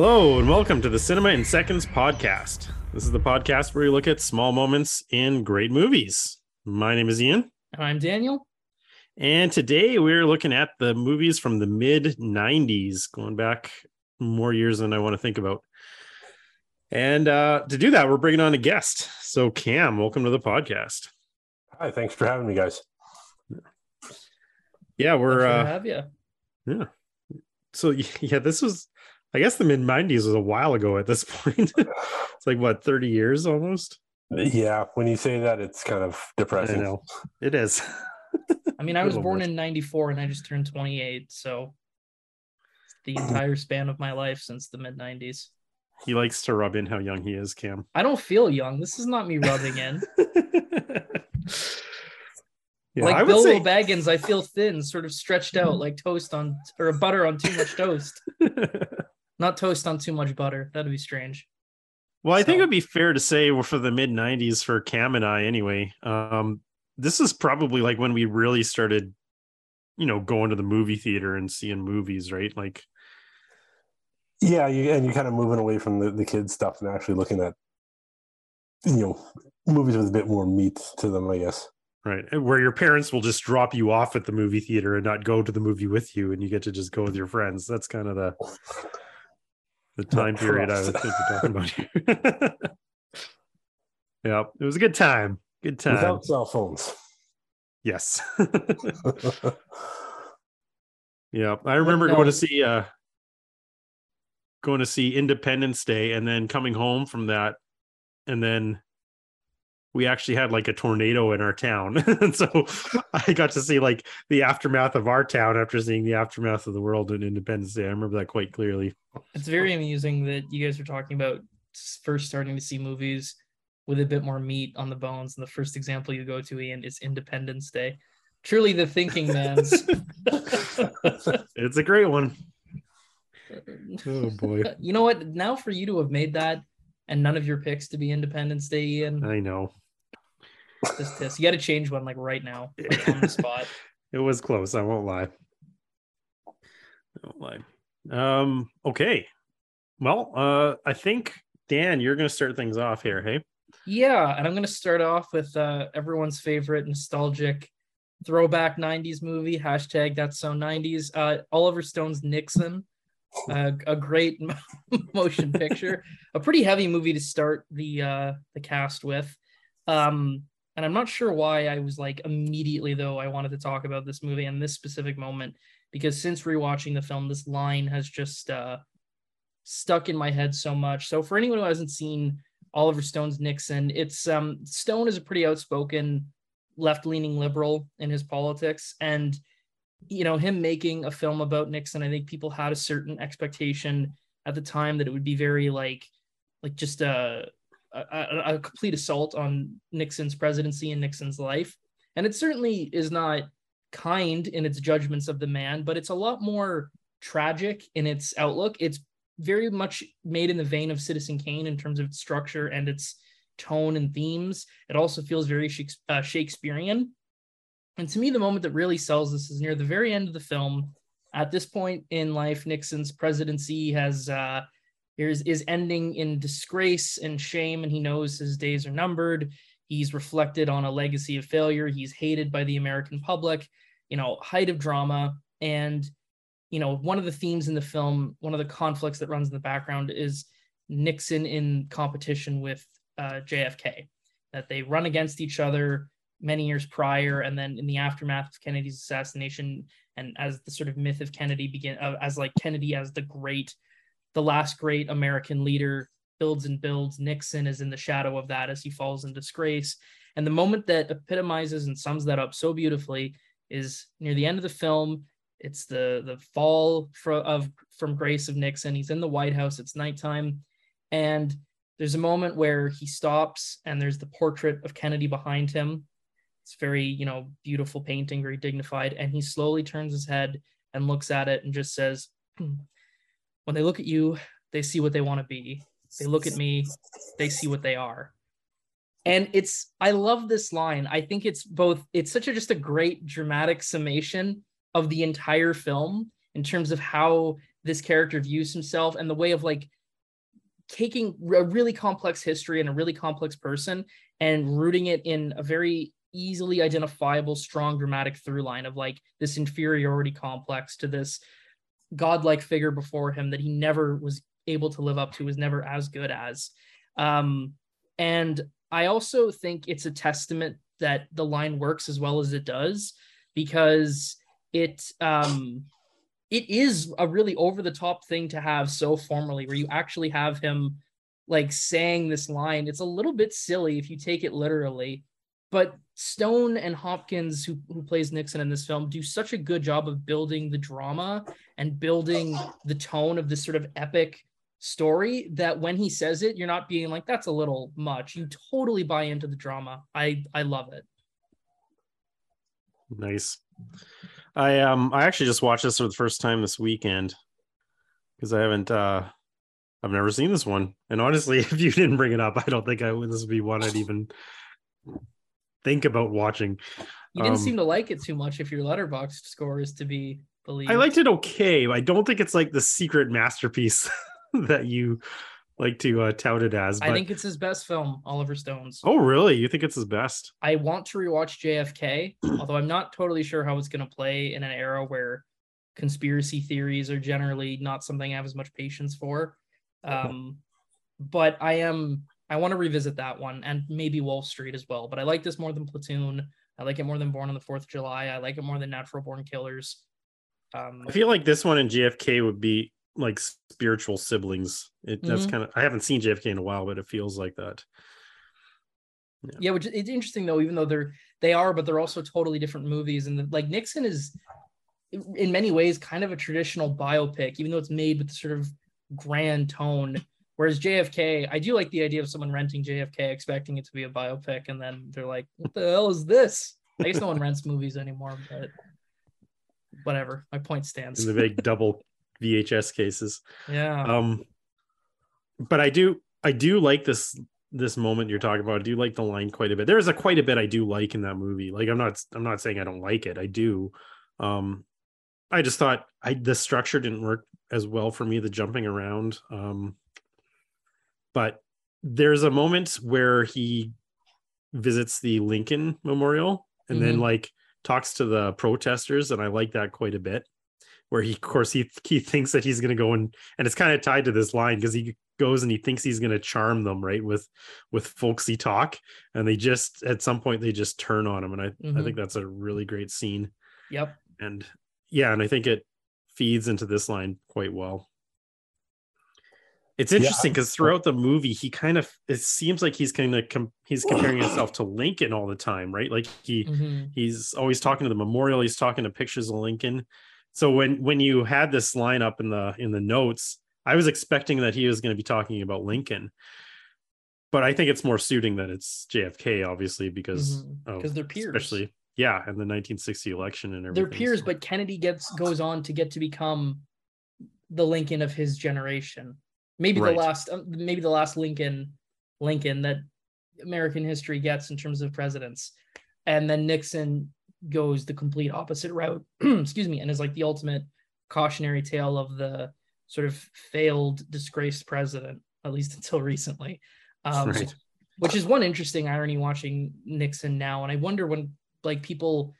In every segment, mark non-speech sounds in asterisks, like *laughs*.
Hello, and welcome to the Cinema in Seconds podcast. This is the podcast where we look at small moments in great movies. My name is Ian, And I'm Daniel. and today we're looking at the movies from the mid 90s, going back more years than I want to think about. And uh, to do that, we're bringing on a guest. So, Cam, welcome to the podcast. Hi, thanks for having me, guys. Yeah, we're Pleasure to uh, have you. Yeah. So *laughs* yeah, this was, I guess, the mid 90s was a while ago at this *laughs* point. it's like what 30 years almost. Yeah, when you say that, it's kind of I depressing. know it is. I mean, I was born in 94 and I just turned 28. So it's the *clears throat* entire span of my life since the mid 90s. He likes to rub in how young he is, Cam. I don't feel young. This is not me rubbing in. *laughs* yeah, like I would Bill say. Baggins, I feel thin, sort of stretched out like toast on or butter on too much toast. *laughs* Not toast on too much butter. That'd be strange. well, I think it'd be fair to say well, for the mid '90s for Cam and I, anyway. Um, this is probably like when we really started, you know, going to the movie theater and seeing movies, right? Like, Yeah, you, and you're kind of moving away from the, the kids stuff and actually looking at, you know, movies with a bit more meat to them, I guess. right, where your parents will just drop you off at the movie theater and not go to the movie with you, and you get to just go with your friends. That's kind of the the time *laughs* period I was talking about here. *laughs* yeah, it was a good time. Good time. Without cell phones. Yes. *laughs* yeah, I remember going to see uh going to see Independence Day and then coming home from that and then we actually had like a tornado in our town. and *laughs* so I got to see like the aftermath of our town after seeing the aftermath of the world in Independence Day. I remember that quite clearly. It's very amusing that you guys are talking about first starting to see movies with a bit more meat on the bones. And the first example you go to, Ian, is Independence Day. Truly the thinking man's. *laughs* It's a great one. *laughs* Oh boy. you know what? Now for you to have made that and none of your picks to be Independence Day, Ian, I know. just this. You got to change one like right now, like on the spot. *laughs* It was close. I won't lie. I won't lie. Um. Okay. Well, uh, I think Dan, you're going to start things off here. Hey. Yeah, and I'm gonna start off with uh, everyone's favorite nostalgic throwback '90s movie. Hashtag that's so '90s. Uh, Oliver Stone's Nixon, uh, a great *laughs* motion picture, a pretty heavy movie to start the uh, the cast with. Um, and I'm not sure why I was like immediately though I wanted to talk about this movie and this specific moment because since rewatching the film, this line has just uh, stuck in my head so much. So for anyone who hasn't seen Oliver Stone's Nixon. It's um Stone is a pretty outspoken left-leaning liberal in his politics and you know him making a film about Nixon I think people had a certain expectation at the time that it would be very like like just a a, a- complete assault on Nixon's presidency and Nixon's life and it certainly is not kind in its judgments of the man but it's a lot more tragic in its outlook it's very much made in the vein of Citizen Kane in terms of its structure and its tone and themes. It also feels very uh, Shakespearean. And to me, the moment that really sells this is near the very end of the film. At this point in life, Nixon's presidency has uh, is is ending in disgrace and shame, and he knows his days are numbered. He's reflected on a legacy of failure. He's hated by the American public. You know, height of drama and you know, one of the themes in the film, one of the conflicts that runs in the background is Nixon in competition with uh, JFK, that they run against each other many years prior, and then in the aftermath of Kennedy's assassination, and as the sort of myth of Kennedy begin, uh, as like Kennedy as the great, the last great American leader builds and builds, Nixon is in the shadow of that as he falls in disgrace. And the moment that epitomizes and sums that up so beautifully is near the end of the film it's the the fall fro- of from grace of Nixon. He's in the White House. It's nighttime, and there's a moment where he stops, and there's the portrait of Kennedy behind him. It's very you know beautiful painting, very dignified, and he slowly turns his head and looks at it and just says, hmm, "When they look at you, they see what they want to be. They look at me, they see what they are." And it's I love this line. I think it's both. It's such a just a great dramatic summation of the entire film in terms of how this character views himself and the way of like taking a really complex history and a really complex person and rooting it in a very easily identifiable strong dramatic through line of like this inferiority complex to this godlike figure before him that he never was able to live up to was never as good as. Um and i also think it's a testament that the line works as well as it does because it um it is a really over the top thing to have so formally where you actually have him like saying this line. It's a little bit silly if you take it literally but stone and hopkins who, who plays nixon in this film do such a good job of building the drama and building the tone of this sort of epic story that when he says it you're not being like that's a little much. You totally buy into the drama. I i love it. Nice. I um I actually just watched this for the first time this weekend because I haven't uh I've never seen this one. And honestly, *laughs* if you didn't bring it up, I don't think I would this would be one I'd even think about watching. You didn't um, seem to like it too much if your Letterboxd score is to be believed. I liked it okay. I don't think it's like the secret masterpiece *laughs* that you like to uh, tout it as. But... I think it's his best film, Oliver Stone's. Oh, really? You think it's his best? I want to rewatch JFK, *clears throat* although I'm not totally sure how it's going to play in an era where conspiracy theories are generally not something I have as much patience for. *laughs* Um, but I am. I want to revisit that one and maybe Wall Street as well. But I like this more than Platoon. I like it more than Born on the Fourth of July. I like it more than Natural Born Killers. Um, I feel like this one and JFK would be like spiritual siblings. It that's mm-hmm. kind of I haven't seen JFK in a while, but it feels like that. Yeah. yeah, which it's interesting though, even though they're they are, but they're also totally different movies. And the, like Nixon is in many ways kind of a traditional biopic, even though it's made with sort of grand tone. Whereas JFK, I do like the idea of someone renting JFK expecting it to be a biopic, and then they're like, "What the hell is this?" I guess no one rents movies anymore, but whatever. My point stands. In the big double VHS cases. Yeah. Um, but I do I do like this this moment you're talking about. I do like the line quite a bit. There is a quite a bit I do like in that movie. Like I'm not I'm not saying I don't like it. I do. Um, I just thought I the structure didn't work as well for me. The jumping around. Um, but there's a moment where he visits the Lincoln Memorial and mm-hmm. then like talks to the protesters, and I like that quite a bit where he of course he he thinks that he's going to go and and it's kind of tied to this line because he goes and he thinks he's going to charm them right with with folksy talk and they just at some point they just turn on him and i mm-hmm. i think that's a really great scene yep and yeah and i think it feeds into this line quite well it's interesting because yeah. throughout the movie he kind of it seems like he's kind of com- he's comparing *laughs* himself to lincoln all the time right like he mm-hmm. he's always talking to the memorial he's talking to pictures of lincoln so when when you had this line up in the in the notes i was expecting that he was going to be talking about lincoln but i think it's more suiting that it's jfk obviously because because mm-hmm. they're peers especially yeah and the 1960 election and everything they're peers so. but kennedy gets goes on to get to become the lincoln of his generation maybe right. the last um, maybe the last lincoln lincoln that american history gets in terms of presidents and then nixon goes the complete opposite route, *clears throat* excuse me, and is like the ultimate cautionary tale of the sort of failed, disgraced president, at least *laughs* until recently. Um, right. Which is one interesting irony watching Nixon now. And I wonder when like people,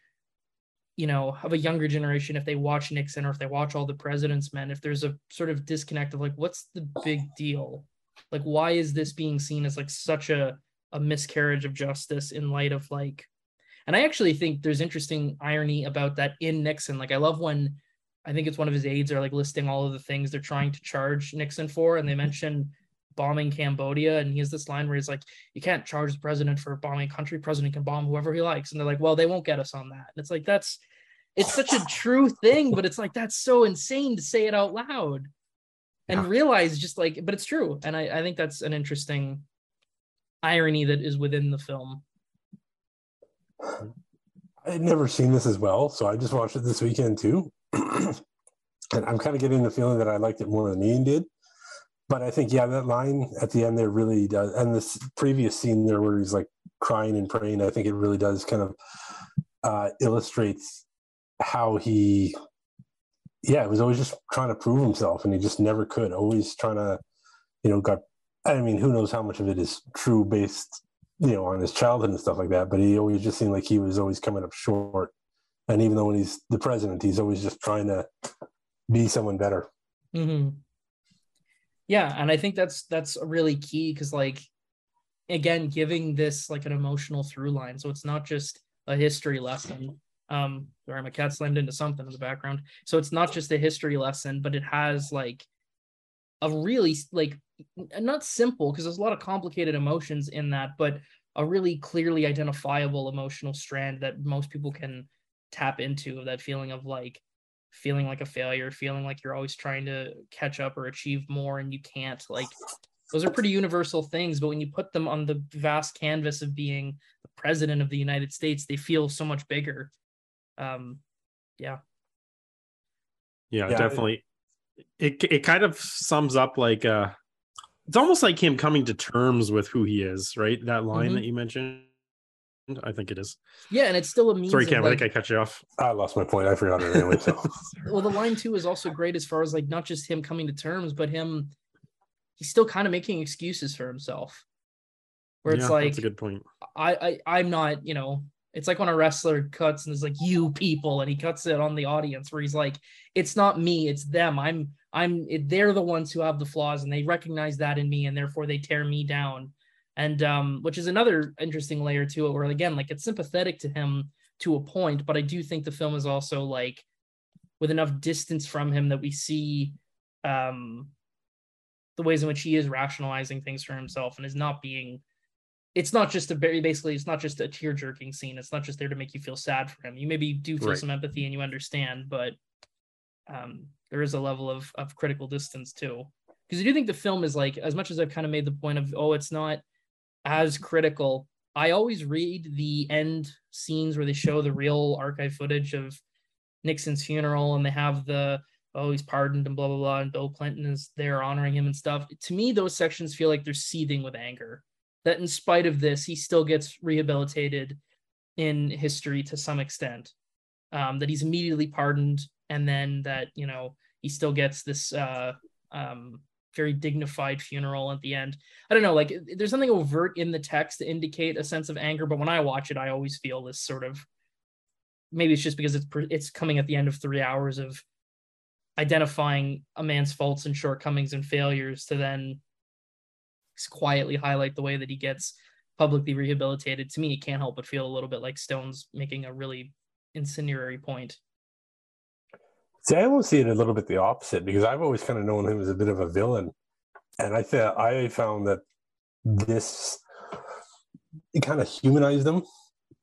you know, of a younger generation, if they watch Nixon or if they watch all the president's men, if there's a sort of disconnect of like, what's the big deal? Like, why is this being seen as like such a, a miscarriage of justice in light of like and I actually think there's interesting irony about that in Nixon. Like I love when I think it's one of his aides are like listing all of the things they're trying to charge Nixon for, and they mm-hmm. mention bombing Cambodia, and he has this line where he's like, "You can't charge the president for bombing a country. President can bomb whoever he likes." And they're like, "Well, they won't get us on that." And it's like that's it's such a true thing, but it's like that's so insane to say it out loud and yeah. realize just like, but it's true. And I, I think that's an interesting irony that is within the film. I had never seen this as well, so I just watched it this weekend too. *clears throat* and I'm kind of getting the feeling that I liked it more than Ian did. But I think, yeah, that line at the end there really does. And this previous scene there where he's like crying and praying, I think it really does kind of uh, illustrates how he yeah, it was always just trying to prove himself, and he just never could. Always trying to, you know, got. I mean, who knows how much of it is true based, you know, on his childhood and stuff like that. But he always just seemed like he was always coming up short. And even though when he's the president, he's always just trying to be someone better. Mm-hmm. Yeah, and I think that's that's really key because, like, again, giving this like an emotional through line, so it's not just a history lesson um, sorry, my cat slammed into something in the background. So it's not just a history lesson, but it has like a really like not simple because there's a lot of complicated emotions in that, but a really clearly identifiable emotional strand that most people can tap into of that feeling of like feeling like a failure, feeling like you're always trying to catch up or achieve more and you can't. Like those are pretty universal things, but when you put them on the vast canvas of being the president of the United States, they feel so much bigger um yeah yeah, yeah definitely it, it kind of sums up like uh it's almost like him coming to terms with who he is right that line mm-hmm. that you mentioned I think it is. Yeah, and it's still a means. Sorry, Cam. Like, I think I cut you off. I lost my point. I forgot it anyway. So. *laughs* well, the line two is also great as far as like not just him coming to terms, but him. He's still kind of making excuses for himself. Where it's yeah, like, that's a good point. I, I I'm not, you know, it's like when a wrestler cuts and is like, you people, and he cuts it on the audience where he's like, it's not me, it's them. I'm, I'm, they're the ones who have the flaws and they recognize that in me and therefore they tear me down. And, um, which is another interesting layer to it where again, like it's sympathetic to him to a point, but I do think the film is also like with enough distance from him that we see, um, the ways in which he is rationalizing things for himself and is not being it's not just a very basically it's not just a tear jerking scene. It's not just there to make you feel sad for him. You maybe do feel right. some empathy and you understand, but um, there is a level of of critical distance too. Because I do think the film is like as much as I've kind of made the point of oh it's not as critical. I always read the end scenes where they show the real archive footage of Nixon's funeral and they have the oh he's pardoned and blah blah blah and Bill Clinton is there honoring him and stuff. To me, those sections feel like they're seething with anger that in spite of this, he still gets rehabilitated in history to some extent. Um, that he's immediately pardoned, and then that you know he still gets this uh, um, very dignified funeral at the end. I don't know, like there's something overt in the text to indicate a sense of anger, but when I watch it, I always feel this sort of maybe it's just because it's it's coming at the end of three hours of identifying a man's faults and shortcomings and failures to then quietly highlight the way that he gets publicly rehabilitated, to me, it can't help but feel a little bit like Stone's making a really incendiary point. See, I almost see it a little bit the opposite because I've always kind of known him as a bit of a villain, and I think I found that this it kind of humanized him,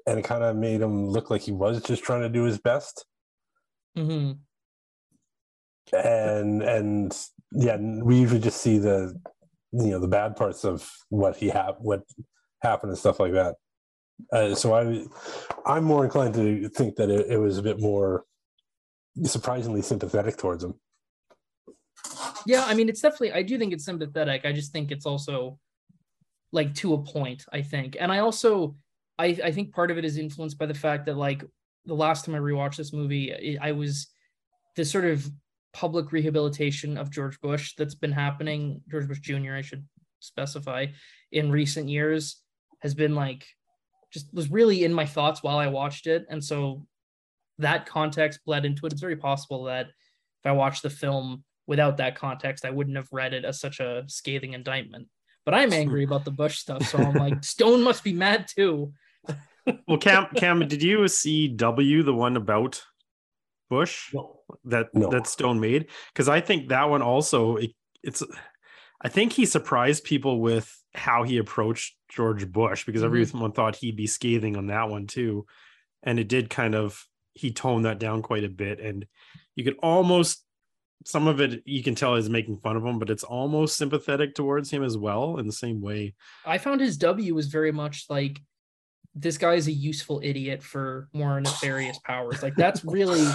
and it kind of made him look like he was just trying to do his best. Mm-hmm. And and yeah, we usually just see the you know the bad parts of what he had what happened and stuff like that. Uh, so i i'm more inclined to think that it, it, was a bit more surprisingly sympathetic towards him. Yeah i mean it's definitely i do think it's sympathetic. I just think it's also like to a point i think. And i also i i think part of it is influenced by the fact that like the last time i rewatched this movie i was this sort of public rehabilitation of George Bush that's been happening, George Bush Jr., I should specify, in recent years has been like just was really in my thoughts while I watched it. And so that context bled into it. It's very possible that if I watched the film without that context, I wouldn't have read it as such a scathing indictment. But I'm angry about the Bush stuff. So I'm like, *laughs* Stone must be mad too. well, Cam, Cam, did you see W, the one about Bush no. that no. that Stone made because I think that one also it, it's I think he surprised people with how he approached George Bush because mm-hmm. everyone thought he'd be scathing on that one too, and it did kind of he toned that down quite a bit, and you could almost some of it you can tell is making fun of him, but it's almost sympathetic towards him as well in the same way. I found his W was very much like this guy is a useful idiot for more nefarious *sighs* powers. Like that's really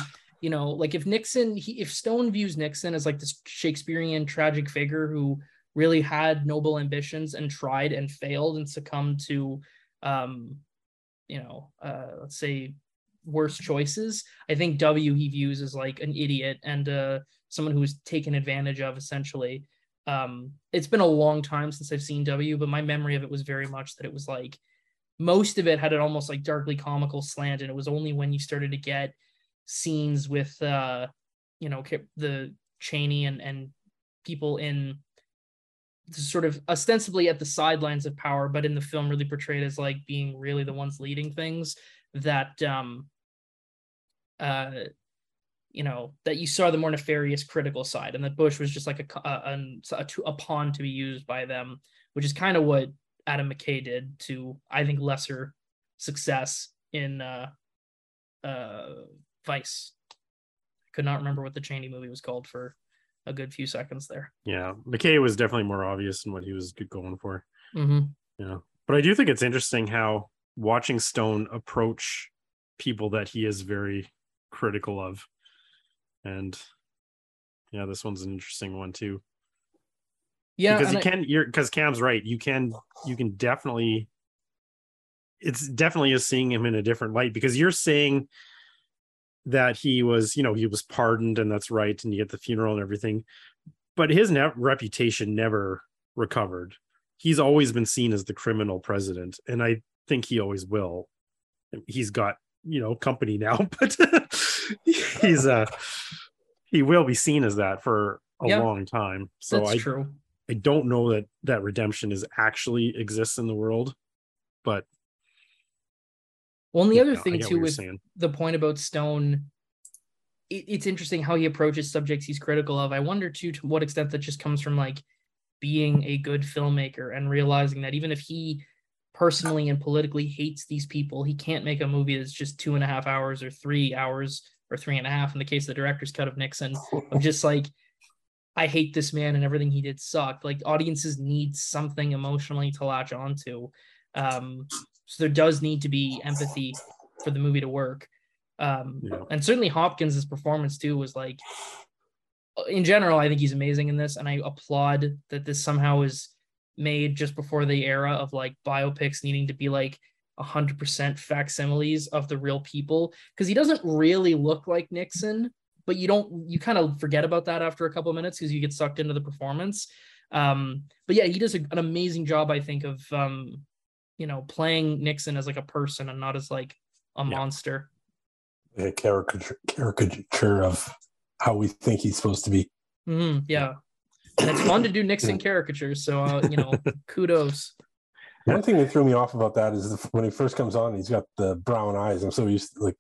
you know, like if Nixon, he, if Stone views Nixon as like this Shakespearean tragic figure who really had noble ambitions and tried and failed and succumbed to, um, you know, uh, let's say worse choices. I think W he views as like an idiot and uh, someone who was taken advantage of essentially. Um, it's been a long time since I've seen W, but my memory of it was very much that it was like most of it had an almost like darkly comical slant, and it was only when you started to get scenes with uh, you know the Cheney and and people in sort of ostensibly at the sidelines of power, but in the film really portrayed as like being really the ones leading things that um uh you know that you saw the more nefarious critical side and that bush was just like a a, a, a pawn to be used by them which is kind of what adam mckay did to i think lesser success in uh uh vice. Could not remember what the cheney movie was called for a good few seconds there. Yeah mckay was definitely more obvious in what he was going for. Mm-hmm. yeah but i do think it's interesting how watching stone approach people that he is very critical of. And yeah this one's an interesting one too yeah because you I, can you're because cam's right. You can you can definitely it's definitely is seeing him in a different light because you're saying that he was you know he was pardoned and that's right and you get the funeral and everything but his ne- reputation never recovered. He's always been seen as the criminal president and i think he always will. He's got you know company now *laughs* but he's uh he will be seen as that for a Yeah. long time. So that's i true i don't know that that redemption is actually exists in the world but well and the other I thing too saying. the point about Stone, it, it's interesting how he approaches subjects he's critical of. I wonder too to what extent that just comes from like being a good filmmaker and realizing that even if he personally and politically hates these people, he can't make a movie that's just two and a half hours or three hours or three and a half in the case of the director's cut of Nixon of just like I hate this man and everything he did sucked. Like audiences need something emotionally to latch onto. Um, so there does need to be empathy for the movie to work. Um, Yeah. and certainly Hopkins' performance too was like, in general, I think he's amazing in this, and I applaud that this somehow is made just before the era of like biopics needing to be like hundred percent facsimiles of the real people because he doesn't really look like Nixon, but you don't you kind of forget about that after a couple of minutes because you get sucked into the performance. Um, but yeah, he does a, an amazing job, I think, of um, you know, playing Nixon as like a person and not as like a Yeah. monster. a caricature, caricature of how we think he's supposed to be. mm-hmm, yeah. And it's fun to do *coughs* Nixon caricatures, so uh, you know, *laughs* kudos. One thing that threw me off about that is the, when he first comes on, he's got the brown eyes. I'm so used to like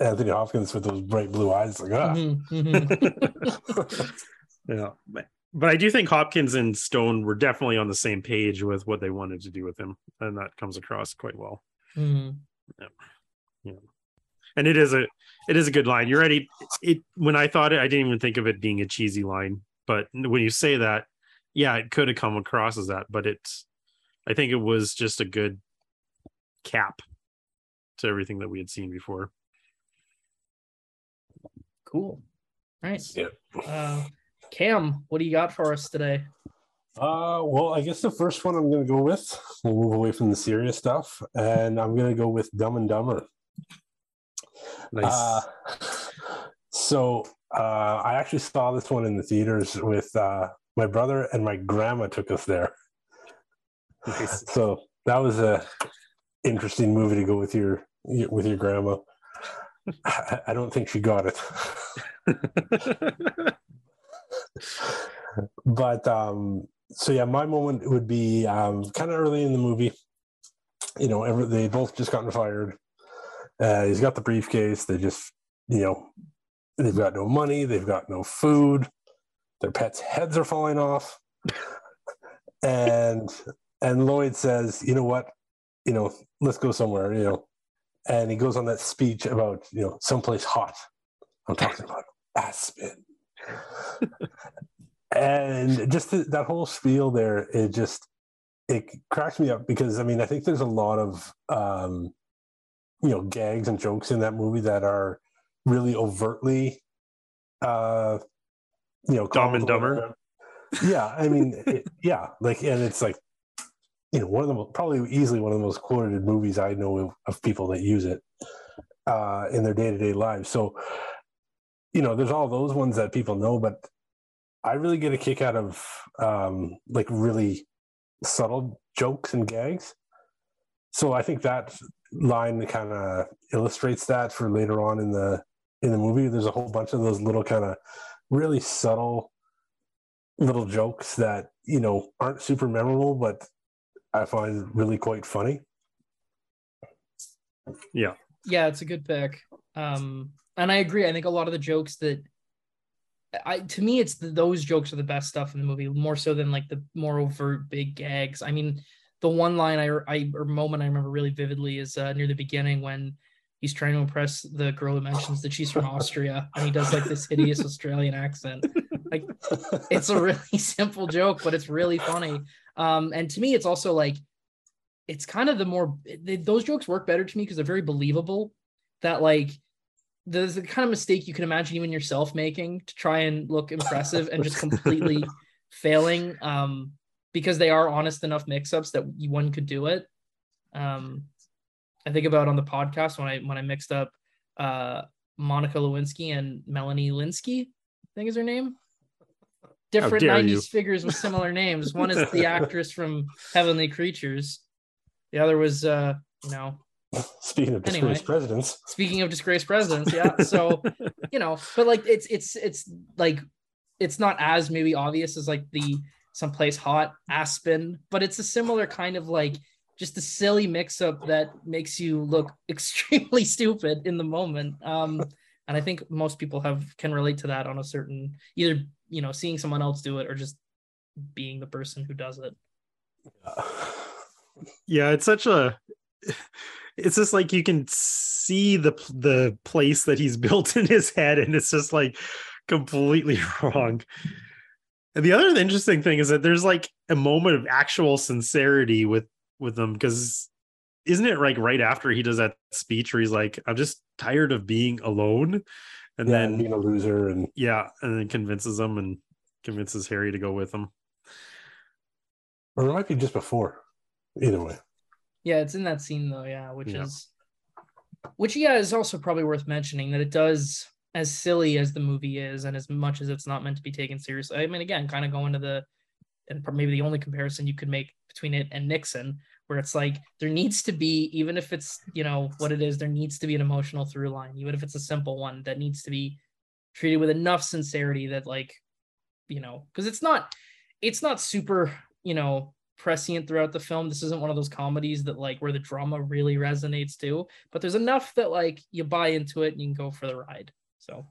Anthony Hopkins with those bright blue eyes. Like, ah, Mhm, mhm. *laughs* yeah but, but i do think hopkins and stone were definitely on the same page with what they wanted to do with him and that comes across quite well Mhm. and it is a it is a good line you're ready it when i thought it i didn't even think of it being a cheesy line but when you say that yeah it could have come across as that but it's i think it was just a good cap to everything that we had seen before Cool. Nice. Yeah. Uh, Cam, what do you got for us today? Uh, well, I guess the first one I'm going to go with, we'll move away from the serious stuff, and I'm going to go with Dumb and Dumber. nice Uh, so uh, I actually saw this one in the theaters with uh, my brother and my grandma took us there. nice So that was a interesting movie to go with your with your grandma. I don't think she got it. but um so yeah my moment would be um kind of early in the movie. You know every, they both just gotten fired. Uh he's got the briefcase. They just you know they've got no money. They've got no food. Their pets heads are falling off. And and lloyd says you know what? You know let's go somewhere you know and he goes on that speech about you know someplace hot i'm talking about aspen *laughs* and just th- that whole spiel there it just it cracks me up because i mean i think there's a lot of um you know gags and jokes in that movie that are really overtly uh you know Dumb and. Dumber? yeah i mean it, yeah like and it's like you know one of the probably easily one of the most quoted movies i know of, of people that use it uh, in their day to day lives. So, you know, there's all those ones that people know, but I really get a kick out of um, like really subtle jokes and gags. So I think that line kind of illustrates that for later on in the in the movie. There's a whole bunch of those little kind of really subtle little jokes that you know aren't super memorable, but I find really quite funny. Yeah, yeah, it's a good pick. Um, and I agree. I think a lot of the jokes that I to me, it's the, those jokes are the best stuff in the movie, more so than like the more overt big gags. I mean, the one line I, I or moment I remember really vividly is uh, near the beginning when he's trying to impress the girl who mentions that she's from *laughs* Austria and he does like this hideous Australian accent. Like it's a really *laughs* simple joke, but it's really funny. Um, and to me, it's also like it's kind of the more they, those jokes work better to me because they're very believable. That like there's the kind of mistake you can imagine even yourself making to try and look impressive and just completely *laughs* failing. Um, because they are honest enough mix-ups that one could do it. Um, I think about on the podcast when I when I mixed up uh, Monica Lewinsky and Melanie Lynskey, I think is her name. Different 90s you. figures with similar names. *laughs* One is the actress from Heavenly Creatures. The other was uh, you know, Speaking of disgraced presidents. Speaking of disgraced presidents, yeah. So, *laughs* you know, but like it's it's it's like it's not as maybe obvious as like the someplace hot, Aspen, but it's a similar kind of like just a silly mix up that makes you look *laughs* extremely stupid in the moment. Um, and I think most people have can relate to that on a certain either you know seeing someone else do it or just being the person who does it. *sighs* Yeah, it's such a *laughs* it's just like you can see the the place that he's *laughs* built in his head and it's just like completely *laughs* wrong and the other interesting thing is that there's like a moment of actual sincerity with with them because isn't it like right after he does that speech where he's like, I'm just tired of being alone. And yeah, then being a loser and yeah, and then convinces him and convinces Harry to go with him. Or it might be just before. Either way. Yeah, it's in that scene though, yeah, which yeah. is which yeah is also probably worth mentioning that it does as silly as the movie is and as much as it's not meant to be taken seriously. I mean, again, kind of going to the and maybe the only comparison you could make between it and Nixon, where it's like there needs to be, even if it's you know what it is, there needs to be an emotional through line, even if it's a simple one that needs to be treated with enough sincerity that like, you know, because it's not it's not super, you know, prescient throughout the film. This isn't one of those comedies that like where the drama really resonates too, but there's enough that like you buy into it and you can go for the ride. So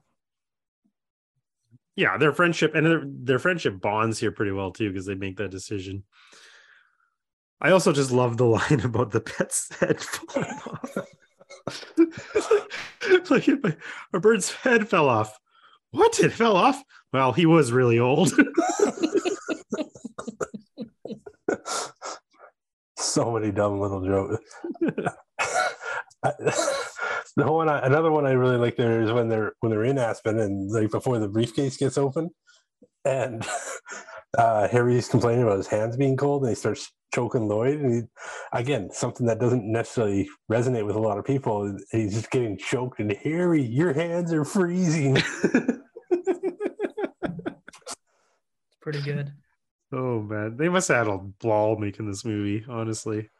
yeah, their friendship and their, their friendship bonds here pretty well too because they make that decision. I also just love the *laughs* line about the pet's *laughs* head falling *laughs* off. like a bird's head fell off. What? It fell off? Well, he was really old. so many dumb little jokes. the one I, another one I really like there is when they're when they're in Aspen and like before the briefcase gets open, and uh, Harry's complaining about his hands being cold, and he starts choking Lloyd. And he, again, something that doesn't necessarily resonate with a lot of people. He's just getting choked, and Harry, your hands are freezing. *laughs* it's pretty good. Oh man, they must have had a ball making this movie, honestly.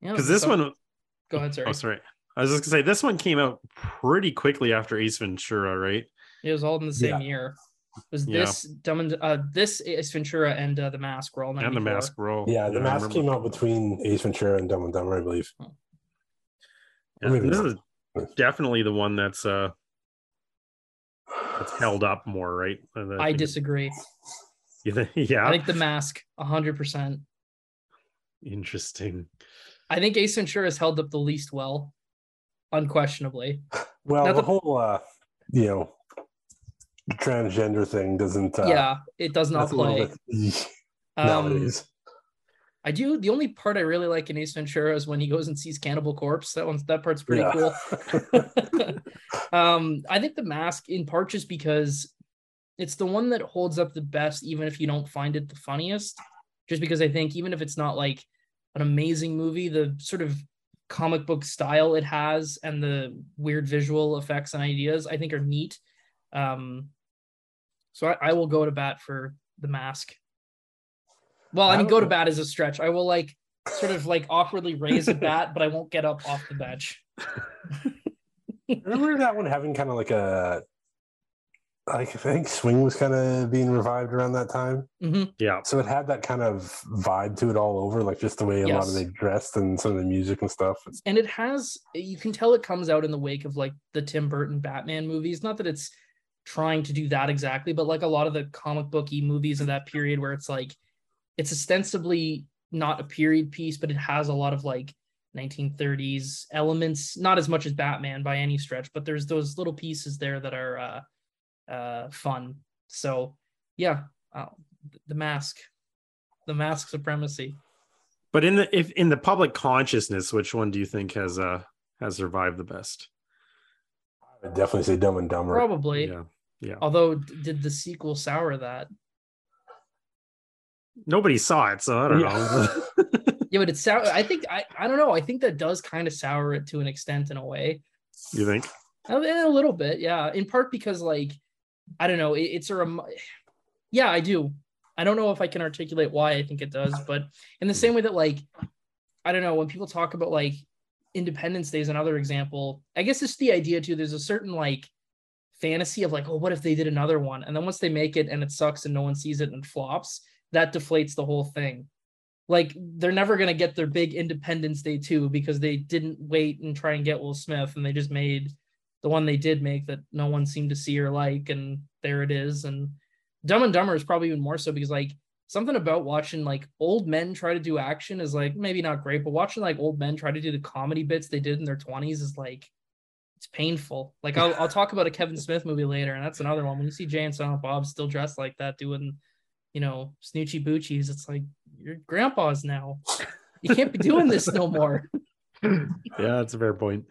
Because yeah, this so- one Go ahead, sorry. Oh, sorry. I was just gonna say this one came out pretty quickly after Ace Ventura, right? It was all in the same yeah. year. It was yeah. this Dumb and uh, this Ace Ventura and uh, the Mask were all 94. and the Mask were all yeah. The yeah, Mask came out between Ace Ventura and Dumb and Dumber, I believe. Oh. Yeah, this is definitely the one that's uh that's held up more, right? I disagree. You think? *laughs* Yeah, I think the Mask, hundred percent. Interesting. I think Ace Ventura has held up the least well, unquestionably. Well, the, the, whole uh, you know transgender thing doesn't. Uh, yeah, it does not play *laughs* um, nowadays. I do. The only part I really like in Ace Ventura is when he goes and sees Cannibal Corpse. That one's that part's pretty yeah. cool. *laughs* *laughs* um, I think the mask, in part, just because it's the one that holds up the best, even if you don't find it the funniest. Just because I think even if it's not like an amazing movie. The sort of comic book style it has and the weird visual effects and ideas I think are neat. Um, so I, I will go to bat for the mask. Well, I I mean, go to bat is a stretch. I will like sort of like awkwardly raise a bat, but I won't get up off the bench. Remember that one having kind of like a like I think swing was kind of being revived around that time. hmm Yeah. So it had that kind of vibe to it all over, like just the way a lot of Yes. they dressed and some of the music and stuff. And it has you can tell it comes out in the wake of like the Tim Burton Batman movies. Not that it's trying to do that exactly, but like a lot of the comic booky movies of that period where it's like it's ostensibly not a period piece, but it has a lot of like 1930s elements, not as much as Batman by any stretch, but there's those little pieces there that are uh uh fun. So yeah, uh, the mask. The mask supremacy. But in the if in the public consciousness, which one do you think has uh has survived the best? I would definitely say Dumb and Dumber. Probably. Yeah. Yeah. Although did the sequel sour that? Nobody saw it, so I don't Yeah. know. *laughs* Yeah, but it's sour. I think I I don't know. I think that does kind of sour it to an extent in a way. you think? A, eh, a little bit, yeah. In part because like I don't know. It, it's a rem- yeah, I do. I don't know if I can articulate why I think it does, but in the same way that like I don't know when people talk about like Independence Day is another example. I guess it's the idea too. There's a certain like fantasy of like, oh, what if they did another one? And then once they make it and it sucks and no one sees it and flops, that deflates the whole thing. Like they're never gonna get their big Independence Day two because they didn't wait and try and get Will Smith and they just made the one they did make that no one seemed to see or like, and there it is. And Dumb and Dumber is probably even more so because like something about watching like old men try to do action is like maybe not great, but watching like old men try to do the comedy bits they did in their 20s is like it's painful. Like I'll I'll talk about a Kevin *laughs* Smith movie later, and that's another one. When you see Jay and Silent Bob still dressed like that, doing, you know, snoochie boochies, it's like your grandpa's now. You can't be doing this no more. *laughs* Yeah, that's a fair point.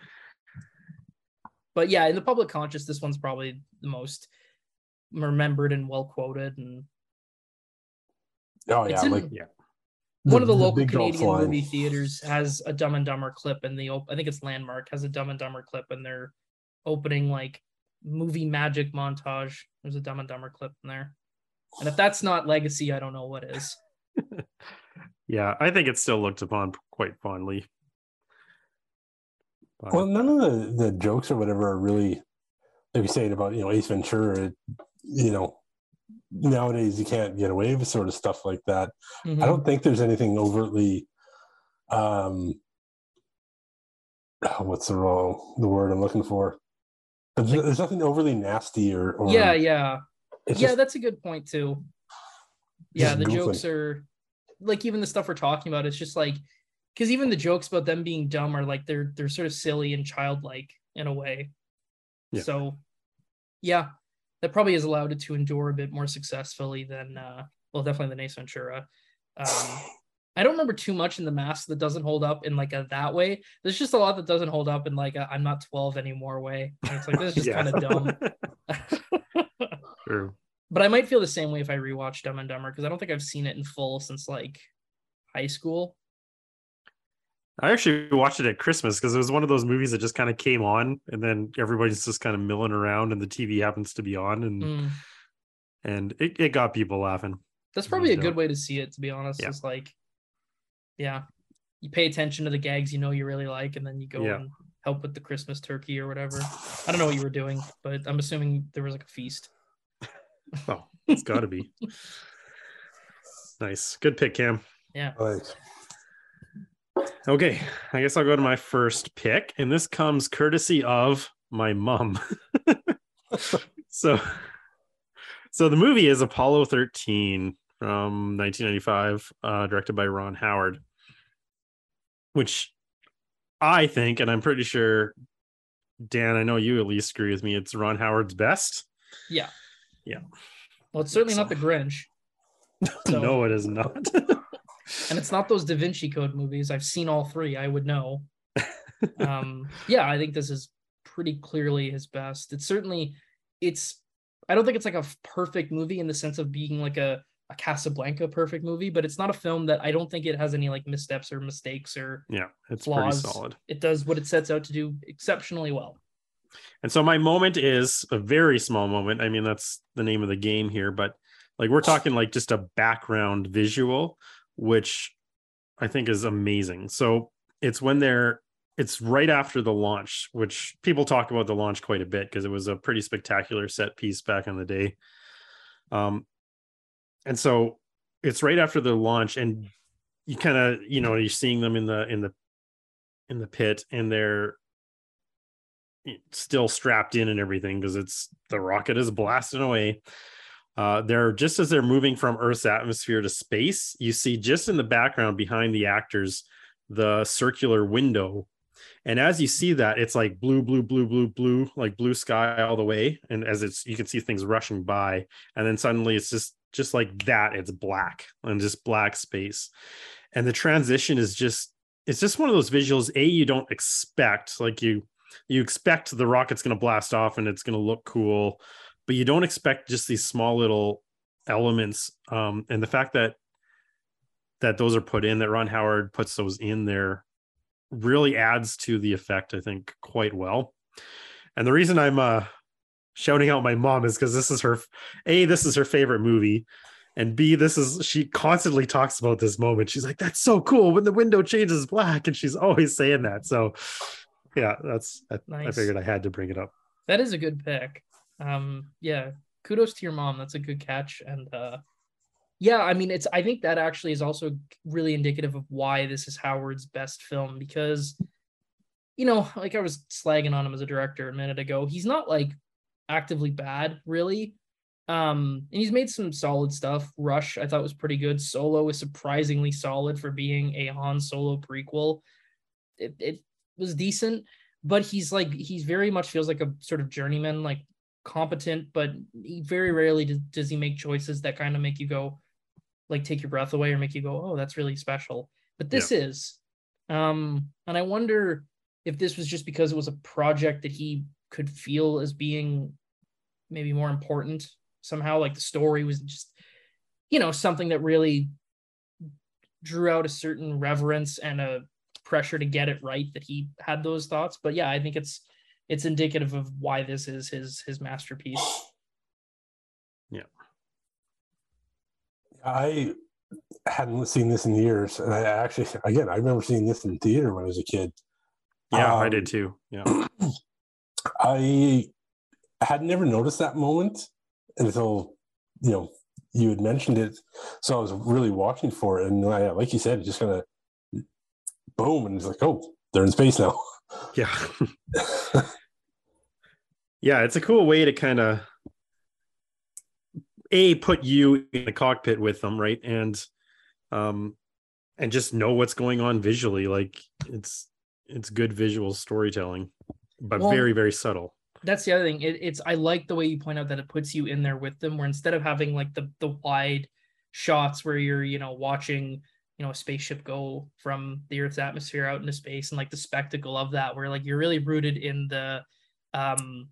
But yeah, in the public conscious, this one's probably the most remembered and well quoted. And Oh yeah, It's in- like Yeah. one of the, local big Gulf Canadian line. movie theaters has a Dumb and Dumber clip in the op- I think it's Landmark has a Dumb and Dumber clip in their opening like movie magic montage. There's a Dumb and Dumber clip in there. And if that's not legacy, I don't know what is. *laughs* Yeah, I think it's still looked upon quite fondly. But- Well, none of the, the jokes or whatever are really, like you saying about you know Ace Ventura. You know, nowadays you can't get away with sort of stuff like that. Mhm. I don't think there's anything overtly. Um, *sighs* what's the wrong the word I'm looking for? There's, there's nothing overly nasty or, or yeah, yeah. Yeah, just, that's a good point too. Yeah, the jokes are like even the stuff we're talking about. It's just like because even the jokes about them being dumb are like they're they're sort of silly and childlike in a way. Yeah. So, yeah, that probably has allowed it to endure a bit more successfully than uh, well, definitely than Ace Ventura. Um, *sighs* I don't remember too much in the mask that doesn't hold up in like a that way. There's just a lot that doesn't hold up in like a I'm not 12 anymore way. And it's like this is just *laughs* kind of dumb. *laughs* True. but I might feel the same way if I rewatch Dumb and Dumber because I don't think I've seen it in full since like high school. I actually watched it at Christmas because it was one of those movies that just kind of came on, and then everybody's just kind of milling around, and the TV happens to be on, and Mm. and it, it got people laughing. That's probably a No good way to see it, to be honest. Yeah. It's like, yeah, you pay attention to the gags you know you really like, and then you go Yeah. and help with the Christmas turkey or whatever. I don't know what you were doing, but I'm assuming there was like a feast. *laughs* Oh, it's got to be *laughs* nice. Good pick, Cam. Yeah. like, Okay, I guess I'll go to my first pick, and this comes courtesy of my mom. *laughs* so, so the movie is Apollo 13 from 1995, uh, directed by Ron Howard, which I think, and I'm pretty sure, Dan, I know you at least agree with me. It's Ron Howard's best. Yeah. Yeah. Well, it's certainly not the Grinch, *laughs* So- no, it is not. *laughs* and it's not those Da Vinci Code movies. I've seen all three. I would know. *laughs* um, yeah, I think this is pretty clearly his best. It's certainly, it's. I don't think it's like a perfect movie in the sense of being like a a Casablanca perfect movie, but it's not a film that I don't think it has any like missteps or mistakes or Yeah, it's flaws. pretty solid. It does what it sets out to do exceptionally well. And so my moment is a very small moment. I mean, that's the name of the game here, but like we're talking like just a background visual, which I think is amazing. So it's when they're it's right after the launch, which people talk about the launch quite a bit because it was a pretty spectacular set piece back in the day. Um, and so it's right after the launch, and you kind of you know you're seeing them in the in the in the pit, and they're still strapped in and everything because it's the rocket is blasting away. Uh, they're just as they're moving from Earth's atmosphere to space, you see just in the background behind the actors the circular window. And as you see that, it's like blue, blue, blue, blue, blue, like blue sky all the way. And as it's you can see things rushing by, and then suddenly it's just just like that, it's black and just black space. And the transition is just it's just one of those visuals, A, you don't expect, like you you expect the rocket's going to blast off and it's going to look cool but you don't expect just these small little elements um, and the fact that that those are put in that ron howard puts those in there really adds to the effect i think quite well and the reason i'm uh shouting out my mom is because this is her a this is her favorite movie and b this is she constantly talks about this moment she's like that's so cool when the window changes black and she's always saying that so yeah, that's I, I figured I had to bring it up. That is a good pick. Um, yeah, kudos to your mom. That's a good catch. And uh, yeah, I mean, it's I think that actually is also really indicative of why this is Howard's best film because, you know, like I was slagging on him as a director a minute ago. He's not like actively bad, really. Um, and he's made some solid stuff. Rush, I thought was pretty good. Solo is surprisingly solid for being a Han Solo prequel. It, it was decent, but he's like he's very much feels like a sort of journeyman, like competent, but he very rarely does, does he make choices that kind of make you go, like take your breath away or make you go, oh, that's really special. But this is, um, and I wonder if this was just because it was a project that he could feel as being maybe more important somehow. Like the story was just, you know, something that really drew out a certain reverence and a pressure to get it right that he had those thoughts but yeah i think it's it's indicative of why this is his his masterpiece Yeah. I hadn't seen this in years, and I actually, again, I remember seeing this in theater when I was a kid. Yeah, I Um, did too. Yeah. *clears throat* I had never noticed that moment until you know you had mentioned it. So I was really watching for it, and I, like you said, it just kind of boom, and it's like, oh, they're in space now. Yeah. *laughs* *laughs* yeah, it's a cool way to kind of a put you in the cockpit with them, right? And um and just know what's going on visually. Like it's it's good visual storytelling, but Well, very, very subtle. that's the other thing it, it's i like the way you point out that it puts you in there with them where instead of having like the the wide shots where you're you know watching you know a spaceship go from the earth's atmosphere out into space and like the spectacle of that where like you're really rooted in the um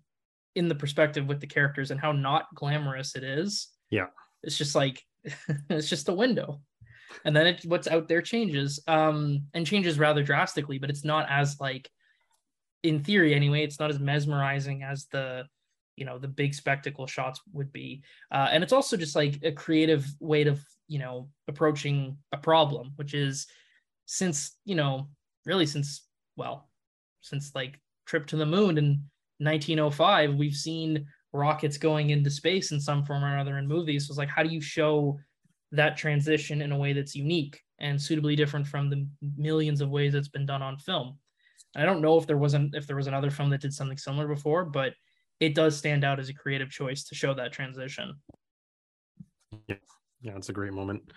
in the perspective with the characters and how not glamorous it is. Yeah. it's just like *laughs* it's just a window. And then it, what's out there changes um and changes rather drastically but it's not as like in theory anyway it's not as mesmerizing as the you know the big spectacle shots would be. Uh, and it's also just like a creative way of you know approaching a problem which is since you know really since well since like trip to the moon in 1905 we've seen rockets going into space in some form or another in movies so it's like how do you show that transition in a way that's unique and suitably different from the millions of ways it's been done on film I don't know if there wasn't if there was another film that did something similar before, but it does stand out as a creative choice to show that transition. yeah Yeah, it's a great moment.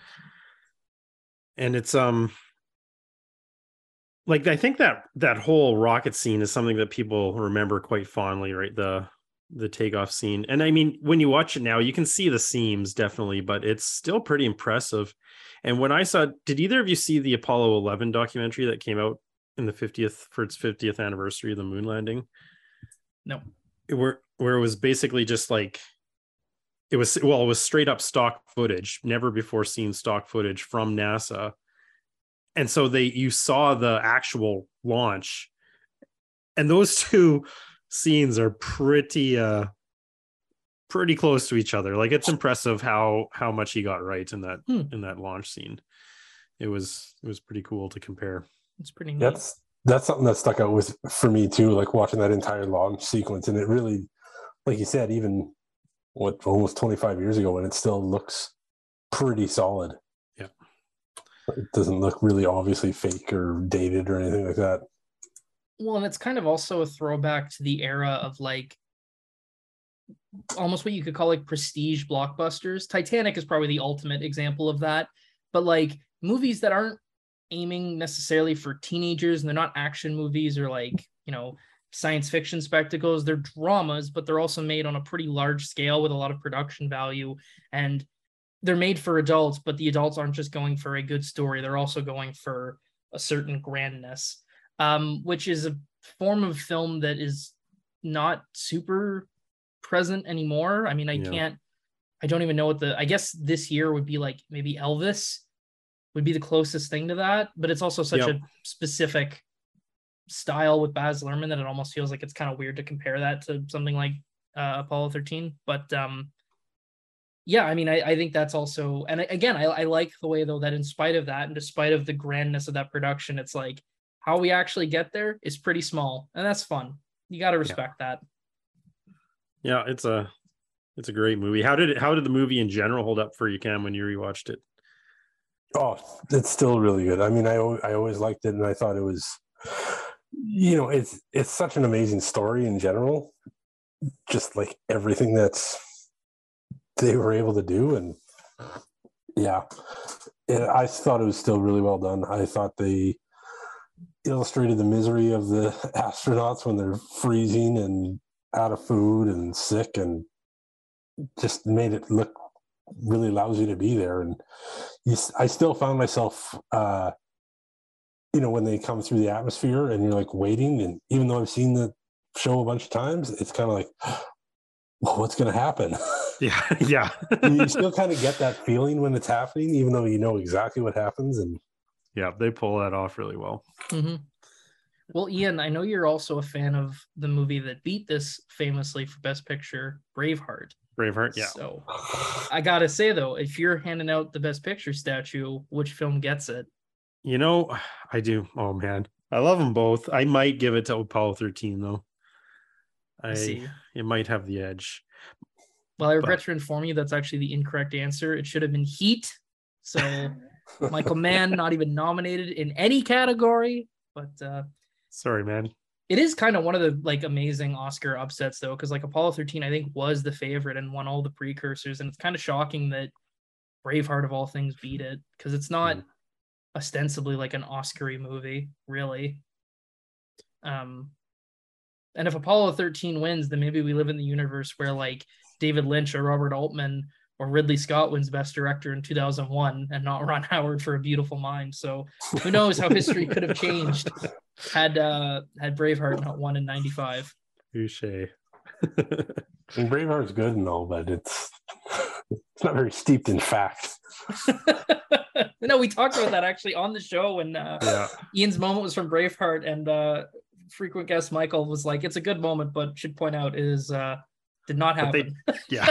And it's um like I think that that whole rocket scene is something that people remember quite fondly, right? The the takeoff scene. And I mean, when you watch it now, you can see the seams definitely, but it's still pretty impressive. And when I saw did either of you see the Apollo 11 documentary that came out in the 50th for its 50th anniversary of the moon landing? No. It Where where it was basically just like it was well, it was straight up stock footage, never before seen stock footage from NASA. And so they you saw the actual launch. And those *laughs* two scenes are pretty uh pretty close to each other. Like it's impressive how how much he got right in that Hmm. in that launch scene. It was it was pretty cool to compare. It's pretty neat. That's that's something that stuck out with for me too, like watching that entire launch sequence. And it really, like you said, even what almost 25 years ago, and it still looks pretty solid. It doesn't look really obviously fake or dated or anything like that. Well, and it's kind of also a throwback to the era of like almost what you could call like prestige blockbusters. Titanic is probably the ultimate example of that. But like movies that aren't aiming necessarily for teenagers and they're not action movies or like, you know, science fiction spectacles, they're dramas, but they're also made on a pretty large scale with a lot of production value and they're made for adults, but the adults aren't just going for a good story, they're also going for a certain grandness um, which is a form of film that is not super present anymore. I mean, I Yeah. can't, I don't even know what the, I guess this year would be like maybe Elvis would be the closest thing to that, but it's also such Yep. a specific style with Baz Luhrmann that it almost feels like it's kind of weird to compare that to something like uh, Apollo 13. But um, yeah, I mean, I, I think that's also, and again, I, I like the way though that in spite of that, and despite of the grandness of that production, it's like how we actually get there is pretty small, and that's fun. You got to respect that. Yeah, it's a it's a great movie. How did it how did the movie in general hold up for you, Cam, when you rewatched it? Oh, it's still really good. I mean, I I always liked it, and I thought it was, you know, it's it's such an amazing story in general. Just like everything that's they were able to do, and yeah, I thought it was still really well done. I thought they illustrated the misery of the *laughs* astronauts when they're freezing and out of food and sick, and just made it look really lousy to be there. And you, I still found myself, uh, you know, when they come through the atmosphere and you're like waiting, and even though I've seen the show a bunch of times, it's kind of like, well, *gasps* what's going to happen? *laughs* Yeah, *laughs* yeah. you *laughs* still kind of get that feeling when it's happening, even though you know exactly what happens. And yeah, they pull that off really well. Mhm. Well, Ian, I know you're also a fan of the movie that beat this famously for Best Picture, Braveheart. Braveheart, yeah. So I gotta say though, if you're handing out the Best Picture statue, which film gets it? You know, *sighs* I do. Oh man, I love them both. I might give it to Apollo 13 though. I I see. it might have the edge. Well, I regret but- to inform you that's actually the incorrect answer. It should have been Heat. So *laughs* Michael Mann not even nominated in any category, but uh Sorry, man. it is kind of one of the like amazing Oscar upsets though, because like Apollo 13, I think was the favorite and won all the precursors, and it's kind of shocking that Braveheart of all things beat it because it's not Mm. ostensibly like an Oscary movie, really. Um, and if Apollo 13 wins, then maybe we live in the universe where like David Lynch or Robert Altman or Ridley Scott wins Best Director in 2001 and not *laughs* Ron Howard for A Beautiful Mind. So who knows how history could have changed *laughs* had uh had Braveheart not won in 95. Touche. *laughs* And Braveheart's good and all, but it's it's not very steeped in fact. no, we talked about that actually on the show when uh, yeah. Ian's moment was from Braveheart and uh frequent guest Michael was like, it's a good moment, but should point out is uh did not But they- happen. *laughs* Yeah.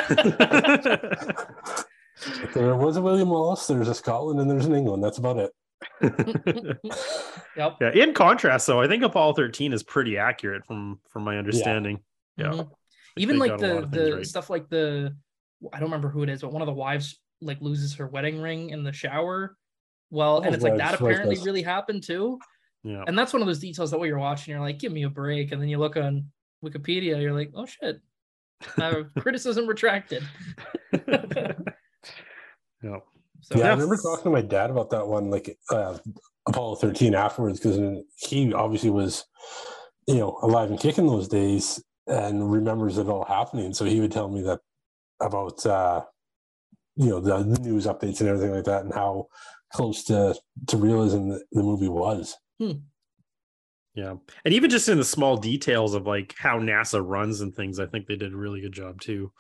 There was a William Wallace, there's a Scotland, and there's an England. That's about it. *laughs* yep. yeah. In contrast, though, I think Apollo 13 is pretty accurate from from my understanding. Yeah. Mhm. Like, Even like got a lot the the right. stuff like the I don't remember who it is, but one of the wives like loses her wedding ring in the shower. Well, and Oh, it's like that right, apparently yes. really happened too. Yeah. And that's one of those details that while you're watching, you're like, give me a break. And then you look on Wikipedia, you're like, oh shit. Uh, criticism retracted. *laughs* yeah. So yeah, I remember talking to my dad about that one, like uh, Apollo 13 afterwards, because he obviously was, you know, alive and kicking those days and remembers it all happening. So he would tell me that about, uh, you know, the, the news updates and everything like that and how close to, to realism the, the movie was. Yeah. And even just in the small details of like how NASA runs and things, I think they did a really good job too.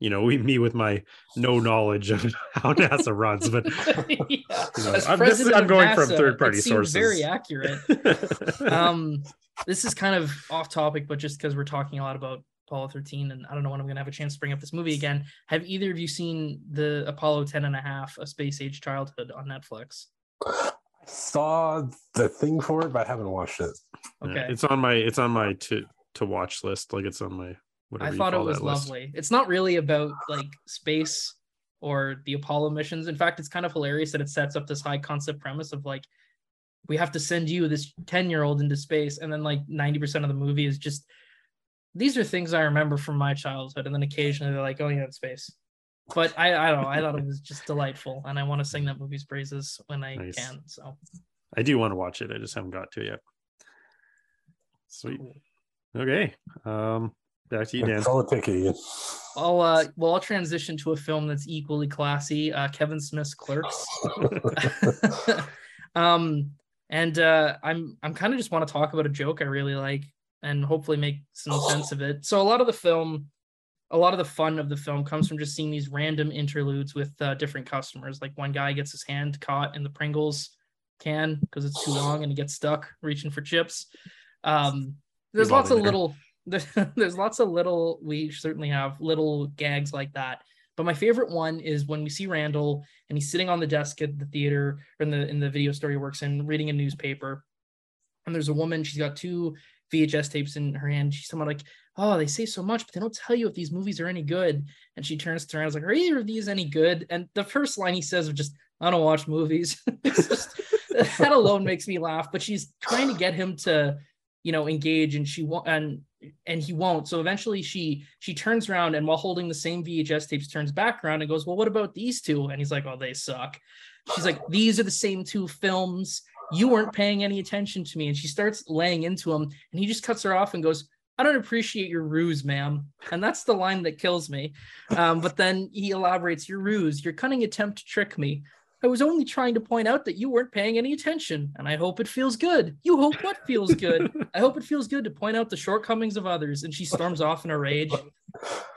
you know, we me with my no knowledge of *laughs* how NASA runs, but *laughs* yeah. you know, I'm, this I'm going from third party sources. Very accurate. *laughs* um, this is kind of off topic, but just because we're talking a lot about Apollo 13, and I don't know when I'm gonna have a chance to bring up this movie again. Have either of you seen the Apollo 10 and a half, A Space Age Childhood on Netflix? I saw the thing for it, but I haven't watched it. Yeah, Okay. it's on my it's on my to to watch list. Like it's on my whatever I you thought it was that list. lovely. It's not really about like space or the Apollo missions. In fact, it's kind of hilarious that it sets up this high concept premise of like we have to send you this 10 year old into space and then like 90% of the movie is just these are things I remember from my childhood and then occasionally they're like oh yeah it's space. But I I don't know, I thought it was just delightful and I want to sing that movie's praises when I Nice. can. So I do want to watch it. I just haven't got to it yet. Sweet. Okay. Um back to you, Dan. It's all a ticket. Ian. I'll uh well I'll transition to a film that's equally classy, uh Kevin Smith's Clerks. *laughs* um and uh i'm i'm kind of just want to talk about a joke i really like and hopefully make some sense of it so a lot of the film a lot of the fun of the film comes from just seeing these random interludes with uh, different customers like one guy gets his hand caught in the pringles can because it's too long and he gets stuck reaching for chips um there's lots of there. little *laughs* there's, there's lots of little we certainly have little gags like that but my favorite one is when we see Randall and he's sitting on the desk at the theater or in the in the video store he works in, reading a newspaper. And there's a woman, she's got two VHS tapes in her hand. She's somewhat like, Oh, they say so much, but they don't tell you if these movies are any good. And she turns to her and is like, Are either of these any good? And the first line he says of just, I don't watch movies. *laughs* Just, *laughs* that alone makes me laugh. But she's trying to get him to, you know, engage and she won't and and he won't. So eventually she she turns around and while holding the same VHS tapes turns back around and goes, "Well, what about these two? And he's like, "Oh, they suck." She's like, "These are the same two films. You weren't paying any attention to me." And she starts laying into him and he just cuts her off and goes, "I don't appreciate your ruse, ma'am." And that's the line that kills me. Um, but then he elaborates, "Your ruse, your cunning attempt to trick me." I was only trying to point out that you weren't paying any attention, and I hope it feels good. You hope what feels good? *laughs* I hope it feels good to point out the shortcomings of others. And she storms off in a rage.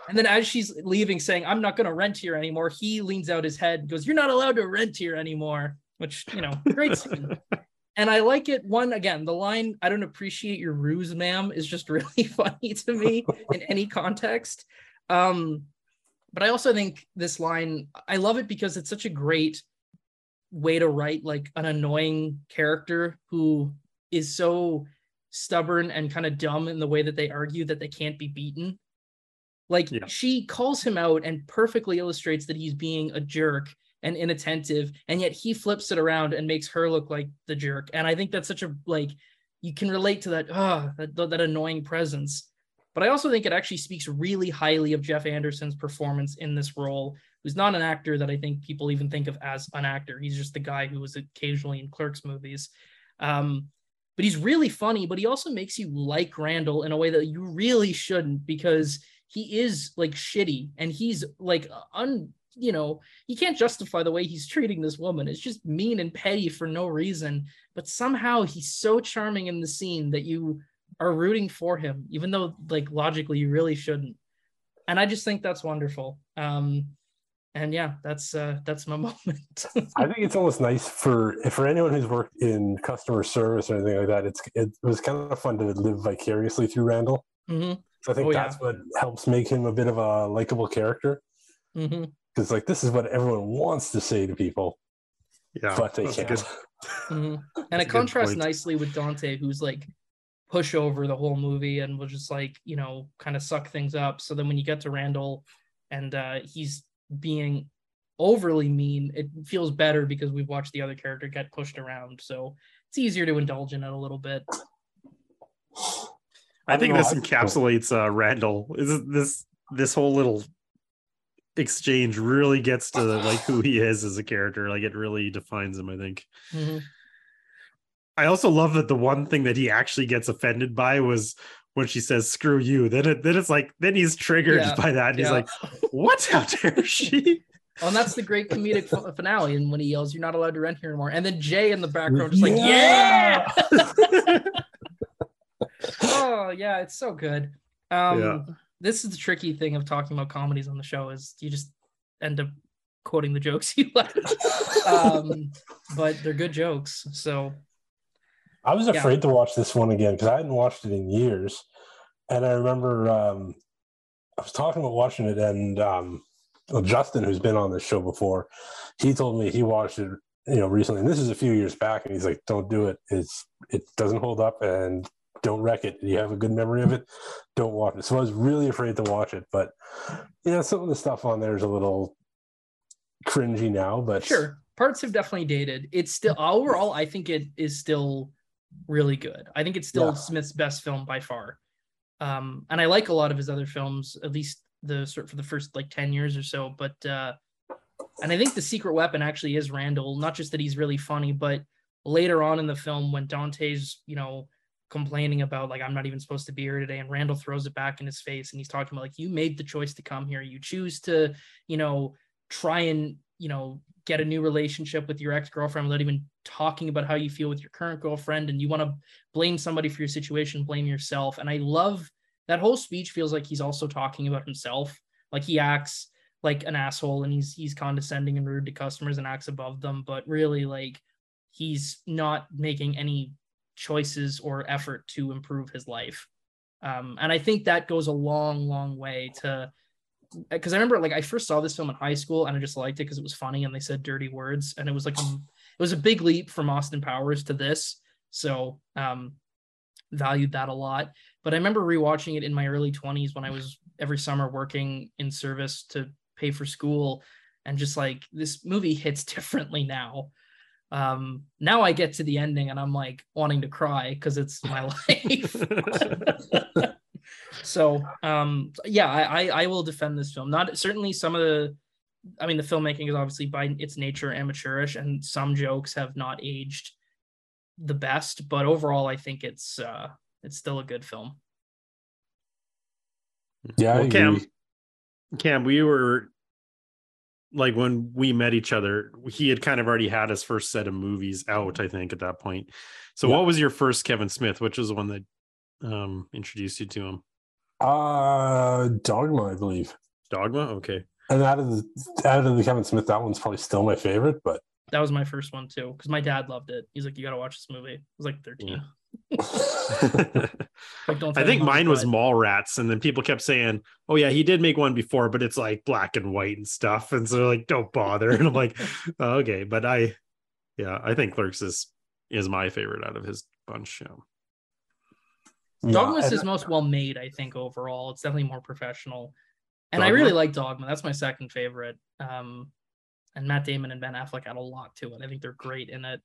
And then as she's leaving, saying, I'm not going to rent here anymore, he leans out his head and goes, You're not allowed to rent here anymore, which, you know, great scene. *laughs* And I like it. One, again, the line, I don't appreciate your ruse, ma'am, is just *laughs* really funny to me in any context. Um, but I also think this line, I love it because it's such a great way to write like an annoying character who is so stubborn and kind of dumb in the way that they argue that they can't be beaten. Like Yeah. she calls him out and perfectly illustrates that he's being a jerk and inattentive, and yet he flips it around and makes her look like the jerk. And I think that's such a like you can relate to that ah that, that annoying presence. But I also think it actually speaks really highly of Jeff Anderson's performance in this role, who's not an actor that I think people even think of as an actor. He's just the guy who was occasionally in Clerks movies. Um, but he's really funny, but he also makes you like Randall in a way that you really shouldn't because he is like shitty and he's like un you know he can't justify the way he's treating this woman it's just mean and petty for no reason but somehow he's so charming in the scene that you are rooting for him even though like logically you really shouldn't and i just think that's wonderful um and yeah that's uh that's my *laughs* moment I think it's almost nice for for anyone who's worked in customer service or anything like that. It's it was kind of fun to live vicariously through Randall. hmm So I think Oh, yeah. that's what helps make him a bit of a likable character. hmm Because like this is what everyone wants to say to people, Yeah. but they can't. good- hmm *laughs* and it contrasts nicely with Dante, who's like push over the whole movie and will just like you know kind of suck things up. So then when you get to Randall, and uh, he's being overly mean, it feels better because we've watched the other character get pushed around. So it's easier to indulge in it a little bit. I think don't this I- encapsulates uh, Randall. Is this this whole little exchange really gets to like who *laughs* he is as a character. Like it really defines him. I think. Mhm. I also love that the one thing that he actually gets offended by was when she says "screw you." Then it then it's like then he's triggered Yeah, by that. And he's like, "What? How dare *laughs* she?" Oh, and that's the great comedic fi- finale. And when he yells, "You're not allowed to rent here anymore," and then Jay in the background just like, "Yeah!" Yeah. *laughs* oh yeah, it's so good. Um, Yeah. This is the tricky thing of talking about comedies on the show is you just end up quoting the jokes *laughs* you like. um, but they're good jokes. So I was afraid yeah. to watch this one again because I hadn't watched it in years. And I remember um, I was talking about watching it, and um, well, Justin, who's been on this show before, he told me he watched it, you know, recently. And this is a few years back, and he's like, "Don't do it. It's it doesn't hold up, and don't wreck it. You have a good memory of it. Don't watch it." So I was really afraid to watch it, but you know, some of the stuff on there is a little cringy now. But sure, parts have definitely dated. It's still overall, I think it is still really good. I think it's still yeah. Smith's best film by far. Um, and I like a lot of his other films, at least the sort for the first like 10 years or so. But uh, and I think the secret weapon actually is Randall, not just that he's really funny, but later on in the film when Dante's, you know, complaining about like I'm not even supposed to be here today, and Randall throws it back in his face and he's talking about like you made the choice to come here. You choose to, you know, try and, you know, get a new relationship with your ex-girlfriend without even talking about how you feel with your current girlfriend and you want to blame somebody for your situation blame yourself and i love that whole speech feels like he's also talking about himself like he acts like an asshole and he's he's condescending and rude to customers and acts above them but really like he's not making any choices or effort to improve his life um, and i think that goes a long long way to because I remember like I first saw this film in high school and I just liked it because it was funny and they said dirty words and it was like a, it was a big leap from Austin Powers to this. So um valued that a lot. But I remember rewatching it in my early 20s when I was every summer working in service to pay for school and just like this movie hits *laughs* differently now. Um now I get to the ending and I'm like wanting to cry because it's my *laughs* life. *laughs* So um, yeah, I, I will defend this film. Not certainly some of the I mean the filmmaking is obviously by its nature amateurish and some jokes have not aged the best, but overall I think it's uh it's still a good film. Yeah, well, Cam, Cam, we were like when we met each other, he had kind of already had his first set of movies out, I think, at that point. So, yeah. what was your first Kevin Smith? Which was the one that um, introduced you to him? Uh, Dogma, I believe. Dogma, okay. And out of the out of the Kevin Smith, that one's probably still my favorite. But that was my first one too, because my dad loved it. He's like, "You got to watch this movie." I was like thirteen. Yeah. Like, *laughs* I think mine was Mallrats, and then people kept saying, "Oh yeah, he did make one before, but it's like black and white and stuff." And so they're like, don't bother. And I'm like, *laughs* oh, okay, but I, yeah, I think Clerks is is my favorite out of his bunch. Yeah. Dogma is most well made, I think, overall. It's definitely more professional. And Dogma? I really like Dogma. That's my second favorite. Um, and Matt Damon and Ben Affleck add a lot to it. I think they're great in it.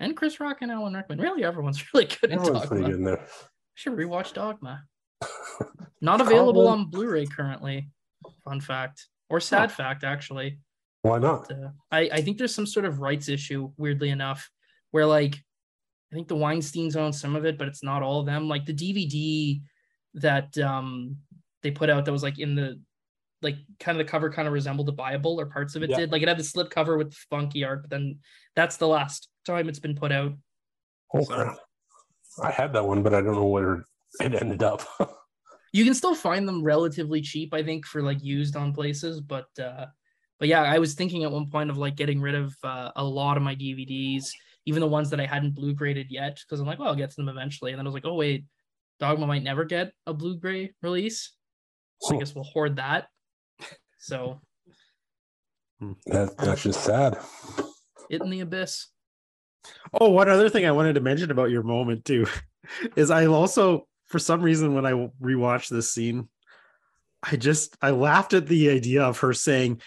And Chris Rock and Alan Rickman. Really, everyone's *laughs* really good everyone's. Pretty good in there. Should rewatch Dogma. *laughs* Not available on Blu-ray currently. Fun fact, or sad oh. fact, actually. Why not? But, uh, I I think there's some sort of rights issue, weirdly enough, where like I think the Weinsteins own some of it, but it's not all of them. Like the DVD that um they put out that was like in the like kind of the cover kind of resembled the Bible or parts of it yeah. did. Like it had the slip cover with funky art, but then that's the last time it's been put out. Oh, so. I had that one, but I don't know where it ended up. *laughs* you can still find them relatively cheap, I think, for like used on places, but uh but yeah, I was thinking at one point of like getting rid of uh, a lot of my DVDs even the ones that I hadn't blue graded yet, because I'm like, well, I'll get to them eventually. And then I was like, oh wait, Dogma might never get a Blu-ray release. So I guess we'll hoard that. So hmm. that, that's just sad. It in the abyss. Oh, one other thing I wanted to mention about your moment too *laughs* is I also, for some reason, when I rewatched this scene, I just I laughed at the idea of her saying,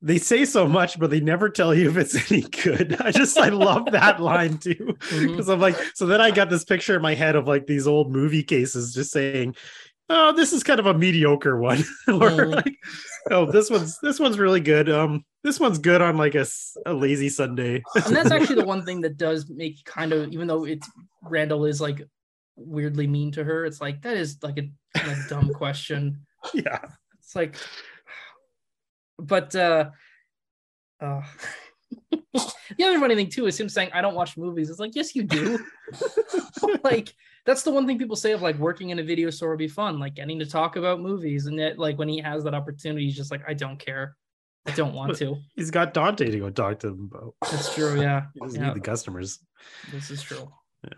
they say so much, but they never tell you if it's *laughs* any good. I just I love that *laughs* line too. Because mm-hmm. I'm like, so then I got this picture in my head of like these old movie cases just saying, Oh, this is kind of a mediocre one. *laughs* or mm. like, oh, this one's this one's really good. Um, this one's good on like a, a lazy Sunday. and that's *laughs* actually the one thing that does make kind of even though it's Randall is like weirdly mean to her, it's like that is like a, a dumb question. Yeah. It's like but uh, uh *laughs* the other funny thing too is him saying, "I don't watch movies." It's like, yes, you do. like that's the one thing people say of like working in a video store would be fun, like getting to talk about movies. And yet, like when he has that opportunity, he's just like, I don't care. I don't want to. He's got Dante to go talk to them about. That's true. Yeah. *laughs* He doesn't yeah. need the customers. This is true. Yeah.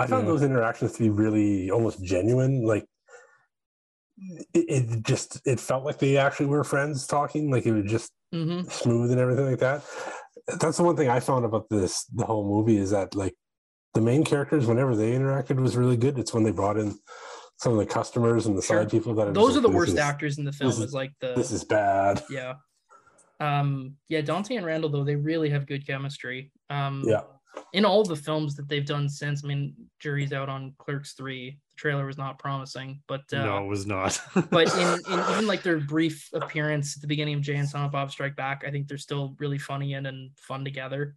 I found Yeah. those interactions to be really almost genuine. Like it, it just it felt like they actually were friends talking. Like it was just hmm smooth and everything like that. That's the one thing I found about this the whole movie is that like the main characters, whenever they interacted, was really good. It's when they brought in some of the customers and the Sure. side people that are just Those are like, the worst is- actors in the film. this Is, is- like the This is bad. *laughs* yeah. Um. Yeah. Dante and Randall though they really have good chemistry. Um. Yeah. In all the films that they've done since, I mean, jury's out on Clerks three. The trailer was not promising, but uh, no, it was not. *laughs* but in, *laughs* in even like their brief appearance at the beginning of Jay and Silent Bob Strike Back, I think they're still really funny and, and fun together.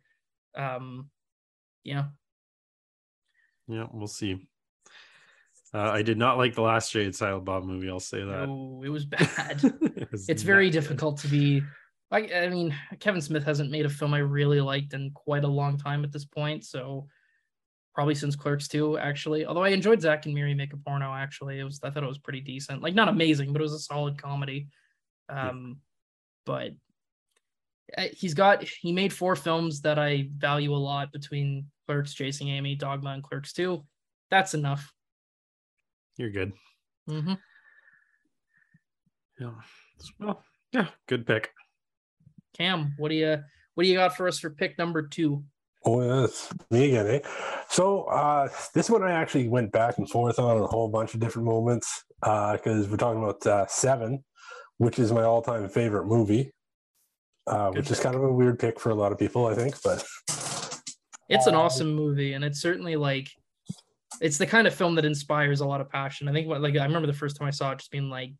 Um, yeah, yeah, we'll see. Uh, I did not like the last Jay and Silent Bob movie. I'll say that. no, it was *laughs* bad. It was *laughs* it's very difficult to be. I, I mean, Kevin Smith hasn't made a film I really liked in quite a long time at this point. So probably since Clerks 2, actually. Although I enjoyed Zack and Miri make a porno. Actually, it was I thought it was pretty decent. Like not amazing, but it was a solid comedy. Um, but uh, he's got he made four films that I value a lot between Clerks, Chasing Amy, Dogma, and Clerks 2. That's enough. You're good. hmm Yeah. Well, yeah, good pick. Cam, what do you what do you got for us for pick number two? Oh, yeah, it's me again, eh? So uh, this one I actually went back and forth on a whole bunch of different moments because we're talking about uh, Seven, which is my all-time favorite movie, uh, Good which is kind of a weird pick for a lot of people, I think. But It's an Um, awesome movie, and it's certainly like it's the kind of film that inspires a lot of passion. I think what like I remember the first time I saw it just being like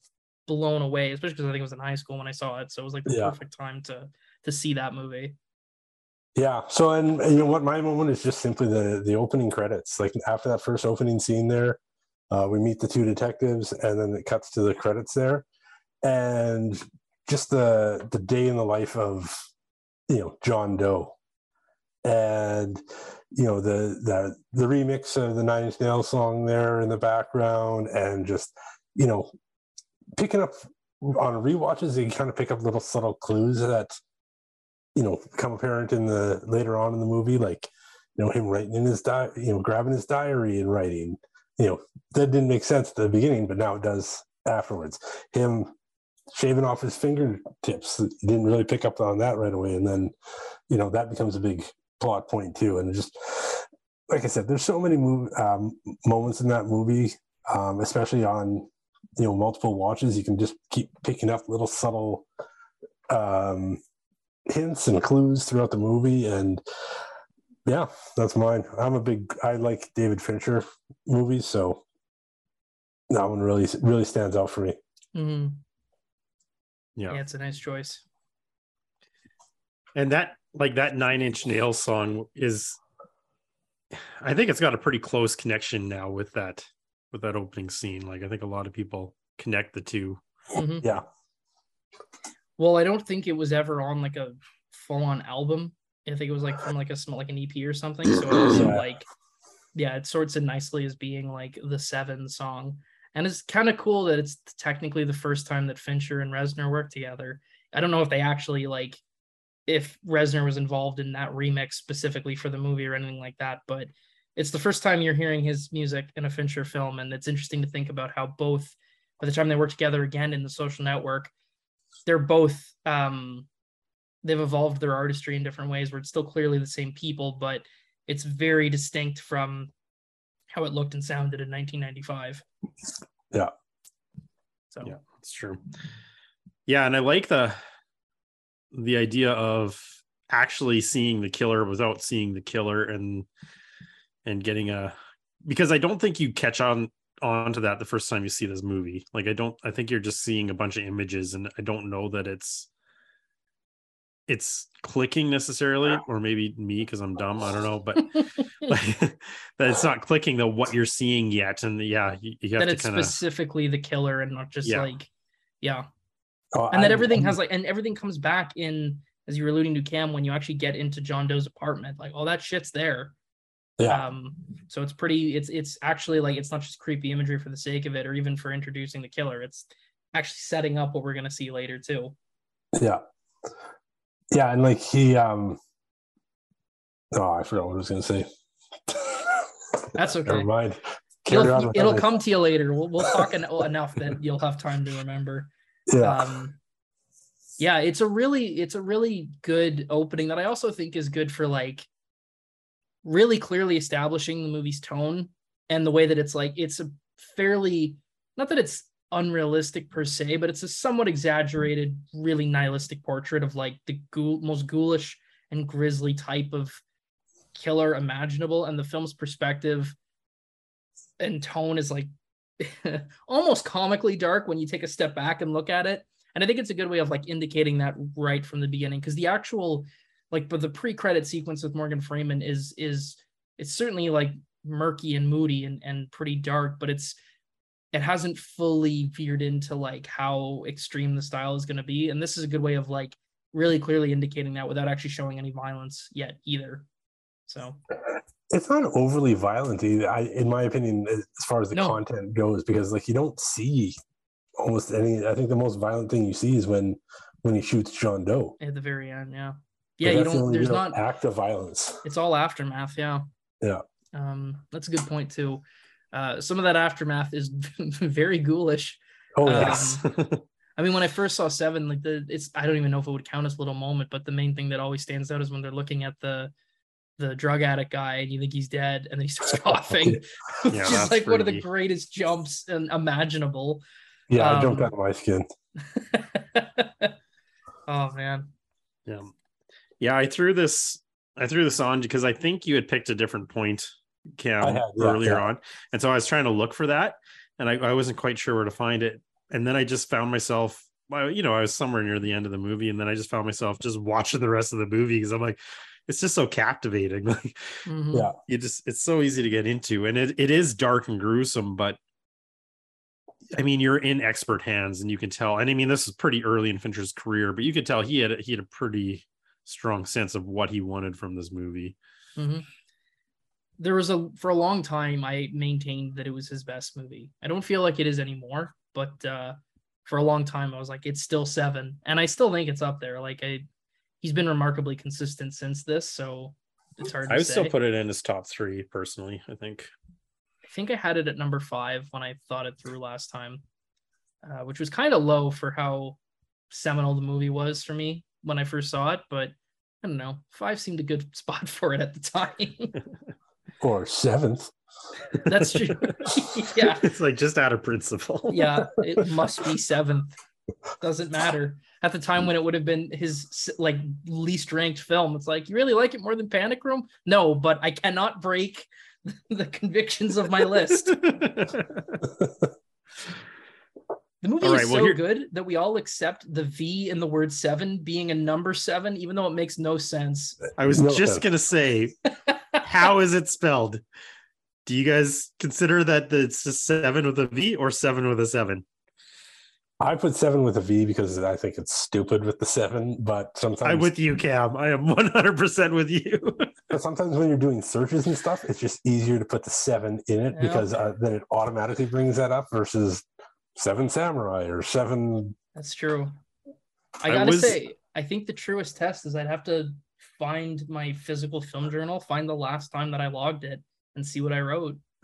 blown away, especially because I think it was in high school when I saw it. So it was like the Yeah. perfect time to to see that movie. yeah, so and, and you know what, my moment is just simply the the opening credits. Like after that first opening scene there, uh, we meet the two detectives, and then it cuts to the credits there, and just the the day in the life of you know John Doe, and you know the the the remix of the Nine Inch Nails song there in the background, and just you know picking up on rewatches, you kind of pick up little subtle clues that you know come apparent in the later on in the movie, like you know him writing in his di- you know grabbing his diary and writing. You know that didn't make sense at the beginning, but now it does afterwards. Him shaving off his fingertips, didn't really pick up on that right away, and then you know that becomes a big plot point too. And just like I said, there's so many move, um, moments in that movie, um, especially on you know multiple watches. You can just keep picking up little subtle um, hints and clues throughout the movie, and yeah, that's mine. I'm a big. I like David Fincher movies, so that one really really stands out for me. Mhm. Yeah. Yeah, it's a nice choice. And that like that nine inch nails song is I think it's got a pretty close connection now with that with that opening scene. Like I think a lot of people connect the two. Mhm. Yeah, Well, I don't think it was ever on like a full on album. I think it was like from like a small like an EP or something. So it also Yeah. like yeah, it sorts it nicely as being like the seven song. And it's kind of cool that it's technically the first time that Fincher and Reznor worked together. I don't know if they actually like if Reznor was involved in that remix specifically for the movie or anything like that, but it's the first time you're hearing his music in a Fincher film, and it's interesting to think about how both by the time they work together again in the social network, they're both um they've evolved their artistry in different ways where it's still clearly the same people, but it's very distinct from how it looked and sounded in 1995. Yeah. So Yeah. It's true. Yeah, and I like the the idea of actually seeing the killer without seeing the killer and and getting a because I don't think you catch on onto that the first time you see this movie. Like I don't I think you're just seeing a bunch of images and I don't know that it's it's clicking necessarily or maybe me because I'm dumb, I don't know, but like *laughs* *laughs* that it's not clicking the what you're seeing yet and yeah, you, you have that to it's kind of specifically the killer and not just Yeah. like yeah Oh, and that I- everything I'm- has like and everything comes back in as you were alluding to Cam, when you actually get into John Doe's apartment, like all that shit's there. Yeah. Um, so it's pretty. It's it's actually like it's not just creepy imagery for the sake of it, or even for introducing the killer. It's actually setting up what we're gonna see later too. Yeah. Yeah, and like he um Oh, I forgot what I was gonna say. *laughs* That's okay. Never mind. You'll- it'll come to you later. We'll, we'll talk en- *laughs* enough that you'll have time to remember. Yeah. Um, yeah, it's a really it's a really good opening that I also think is good for like really clearly establishing the movie's tone and the way that it's like it's a fairly not that it's unrealistic per se, but it's a somewhat exaggerated, really nihilistic portrait of like the ghoul, most ghoulish and grisly type of killer imaginable, and the film's perspective and tone is like *laughs* almost comically dark when you take a step back and look at it. And I think it's a good way of like indicating that right from the beginning because the actual like but the pre-credit sequence with Morgan Freeman is is it's certainly like murky and moody and and pretty dark, but it's it hasn't fully veered into like how extreme the style is going to be and this is a good way of like really clearly indicating that without actually showing any violence yet either. So, *laughs* it's not overly violent either, I, in my opinion, as far as the No. content goes, because like you don't see almost any. I think the most violent thing you see is when when he shoots John Doe. at the very end, yeah. Yeah, you don't only there's real not act of violence. it's all aftermath yeah Yeah. um that's a good point too uh some of that aftermath is *laughs* very ghoulish Oh Um, yes, *laughs* i mean when i first saw seven like the it's i don't even know if it would count as a little moment but the main thing that always stands out is when they're looking at the the drug addict guy and you think he's dead and then he starts *laughs* coughing Yeah, *laughs* which is that's like one of the greatest jumps and imaginable yeah, I jumped um, out of my skin. *laughs* oh man Yeah. Yeah, I threw this I threw this on because I think you had picked a different point, Cam, had, yeah, earlier yeah. on. And so I was trying to look for that and I, I wasn't quite sure where to find it. And then I just found myself well, you know, I was somewhere near the end of the movie, and then I just found myself just watching the rest of the movie because I'm like, it's just so captivating. *laughs* Like Mhm. Yeah. you just it's so easy to get into. And it, it is dark and gruesome, but I mean, you're in expert hands, and you can tell. And I mean, this is pretty early in Fincher's career, but you could tell he had he had a pretty strong sense of what he wanted from this movie. Mhm. There was a for a long time I maintained that it was his best movie. I don't feel like it is anymore, but uh for a long time I was like it's still 7 and I still think it's up there. Like I he's been remarkably consistent since this, so it's hard to I would say. still put it in his top three personally. I think. I think I had it at number 5 when I thought it through last time. Uh, which was kind of low for how seminal the movie was for me when I first saw it, but I don't know. 5 seemed a good *laughs* spot for it at the time. *laughs* Or seventh. *laughs* That's true. yeah. it's like just out of principle. Yeah. It must be seventh. Doesn't matter. At the time when it would have been his like least ranked film, it's like, you really like it more than Panic Room? No, but I cannot break *laughs* the convictions of my list. *laughs* The movie All is right, well, so here- good that we all accept the V in the word seven being a number seven, even though it makes no sense. I was No just offense. gonna say, *laughs* how is it spelled? Do you guys consider that the- it's just seven with a V or seven with a seven? I put seven with a V because I think it's stupid with the seven, but sometimes I'm with you, Cam. I am 100% with you. *laughs* but sometimes when you're doing searches and stuff, it's just easier to put the seven in it Yeah. because uh, then it automatically brings that up versus seven samurai or seven. That's true. I I gotta was- say, I think the truest test is I'd have to find my physical film journal, find the last time that I logged it, and see what I wrote, *laughs*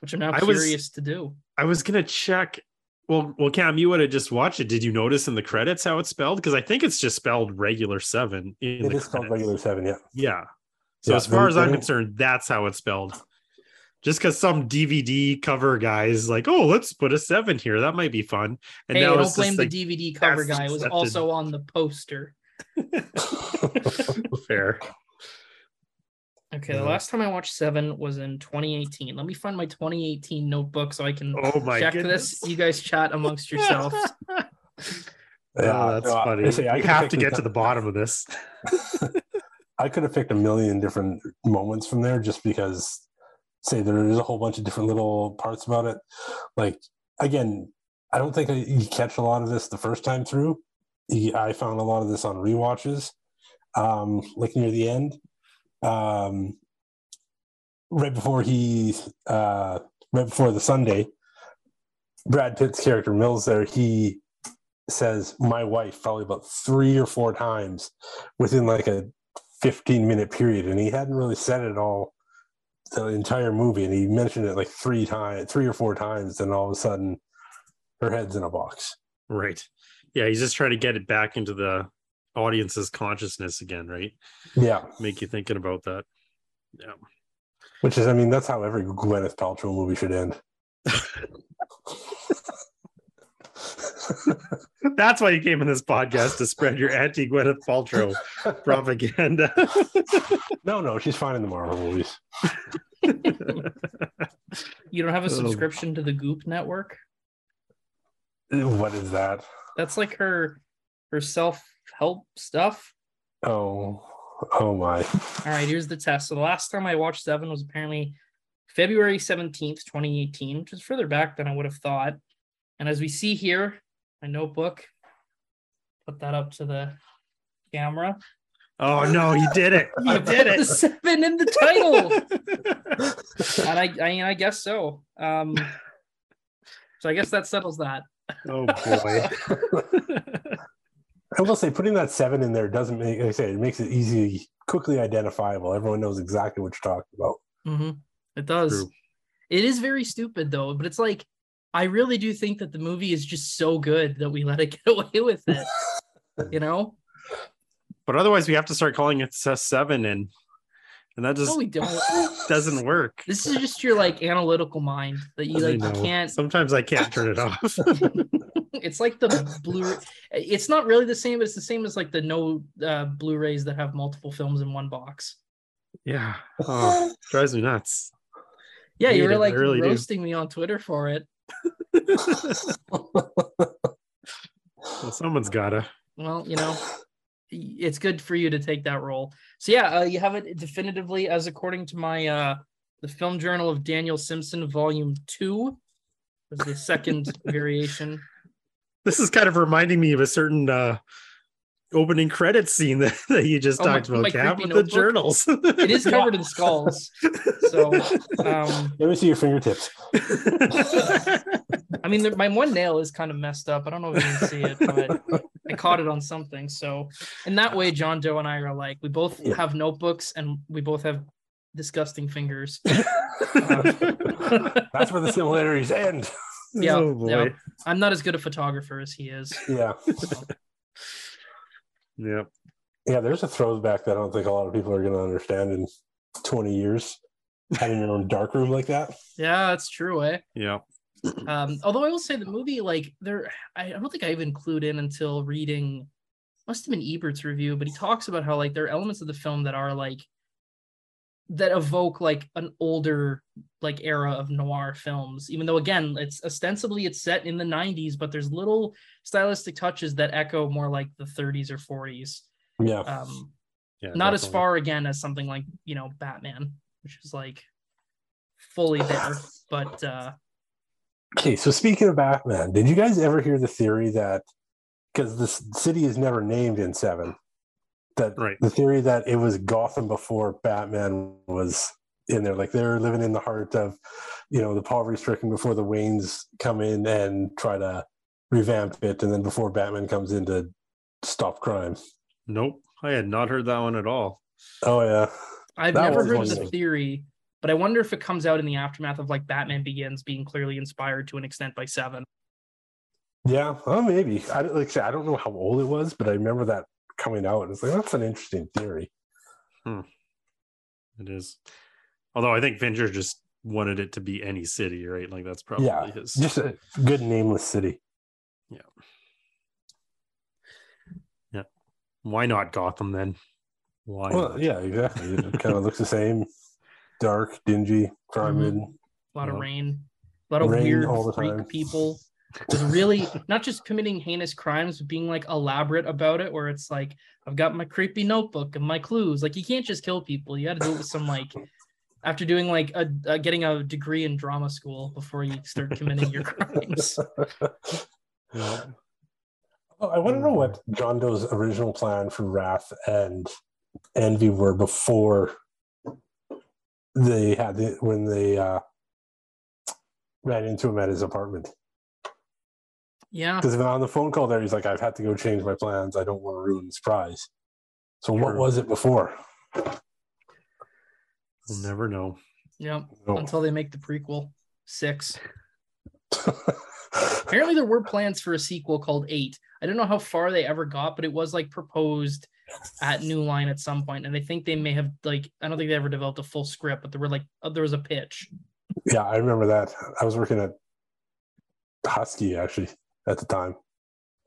which I'm now I was- curious to do. I was gonna check. Well, well, Cam, you would have just watched it. Did you notice in the credits how it's spelled? Because I think it's just spelled regular seven in It the is called credits. regular seven, yeah. Yeah. So Yeah, as far as I'm concerned, that's how it's spelled. Just because some DVD cover guy is like, "Oh, let's put a seven here. That might be fun." And hey, now don't it's blame the like, DVD cover guy. It was accepted. also on the poster. *laughs* *laughs* fair. Okay, the last time I watched Seven was in 2018. Let me find my 2018 notebook so I can Oh my check goodness. this. You guys chat amongst *laughs* yourselves. oh, Yeah, that's no, funny. I say I you have to get to the bottom of this. *laughs* I could have picked a million different moments from there just because, say, there's a whole bunch of different little parts about it. Like, again, I don't think I- you catch a lot of this the first time through. I found a lot of this on rewatches, um, like near the end, um, right before he, uh, right before the Sunday. Brad Pitt's character Mills there, he says my wife probably about three or four times within like a 15 minute period and he hadn't really said it all the entire movie and he mentioned it like three times three or four times and all of a sudden her head's in a box Right. Yeah, he's just trying to get it back into the audience's consciousness again, right? yeah Make you thinking about that. Yeah. which is i mean that's how every gwyneth paltrow movie should end *laughs* That's why you came in this podcast to spread your anti Gwyneth Paltrow *laughs* propaganda. *laughs* no no she's fine in the marvel movies You don't have a Oh. subscription to the Goop network? what is that That's like her her self-help stuff. oh oh my All right, here's the test. So the last time I watched Seven was apparently February 17th, 2018, which is further back than I would have thought. And as we see here, my notebook, put that up to the camera. oh no, you did it. *laughs* You did The it. *laughs* seven in the title. *laughs* and I, I mean, I guess so. Um, so I guess that settles that. oh boy. I will say putting that seven in there doesn't make like I say it makes it easy, quickly identifiable. Everyone knows exactly what you're talking about. Mhm. It does. True. It is very stupid though, but it's like I really do think that the movie is just so good that we *laughs* let it get away with it. you know? But otherwise we have to start calling it S seven and and that just No, we don't. *laughs* doesn't work. This is just your like analytical mind that you like you can't. Sometimes I can't turn it off. *laughs* it's like the blue. It's not really the same. but It's the same as like the no uh, Blu-rays that have multiple films in one box. yeah. *laughs* Oh, drives me nuts. Yeah, you Hate were like really do. roasting me on Twitter for it. *laughs* Well, someone's gotta. Well, you know, it's good for you to take that role. So yeah, uh, you have it definitively as according to my uh the film journal of Daniel Simpson, volume two, was the second *laughs* variation. This is kind of reminding me of a certain uh opening credit scene that, *laughs* that you just Oh, my- talked about, my Cap, creepy with the journals. It is *laughs* covered in skulls. So um Let me see your fingertips. *laughs* I mean, the, my one nail is kind of messed up. I don't know if you can see it, but I caught it on something. So, in that way, John Doe and I are like, we both Yeah. have notebooks and we both have disgusting fingers. That's where the similarities end. Yeah, oh boy. yeah. I'm not as good a photographer as he is. Yeah. *laughs* Yeah. Yeah, there's a throwback that I don't think a lot of people are going to understand in 20 years. Having your own dark room like that. Yeah, that's true, eh? Yeah. Um, although I will say the movie, like, there, I, I don't think I even clued in until reading, must have been Ebert's review, but he talks about how like there are elements of the film that are like that evoke like an older like era of noir films even though again it's ostensibly it's set in the 90s but there's little stylistic touches that echo more like the 30s or 40s Yeah. um Yeah. not as far again as something like you know batman which is like fully there but uh Okay, so speaking of Batman, did you guys ever hear the theory that because the city is never named in Seven, that Right. the theory that it was Gotham before Batman was in there, like they're living in the heart of, you know, the poverty-stricken before the Waynes come in and try to revamp it, and then before Batman comes in to stop crime. Nope. I had not heard that one at all. Oh yeah, I've That never heard the theory, but I wonder if it comes out in the aftermath of like Batman Begins being clearly inspired to an extent by Seven. yeah. Oh, maybe. I like I said, I don't know how old it was, but I remember that coming out. and It's like that's an interesting theory. It is. Although I think Fincher just wanted it to be any city, right? Like that's probably Yeah, his. Just a good nameless city. Yeah. Yeah. Why not Gotham then? Why? Well, not? yeah, exactly. It kind of *laughs* looks the same, dark, dingy, crime Mhm. A lot of Yeah. rain, a lot of Rain weird all freak people with *laughs* really not just committing heinous crimes, but being like elaborate about it, where it's like, I've got my creepy notebook and my clues. Like you can't just kill people. You got to do it with some like after doing like a, a getting a degree in drama school before you start committing your crimes. *laughs* Yeah. Oh, I want to know what John Doe's original plan for Wrath and Envy were before they had the when they uh, ran into him at his apartment. Yeah. Because on the phone call there, he's like, "I've had to go change my plans. I don't want to ruin the surprise." So what was it before? We'll never know. Yep. No. Until they make the prequel six. *laughs* Apparently, there were plans for a sequel called Eight. I don't know how far they ever got, but it was like proposed at New Line at some point, and I think they may have like I don't think they ever developed a full script, but there were like uh, there was a pitch. yeah, I remember that. I was working at Husky actually at the time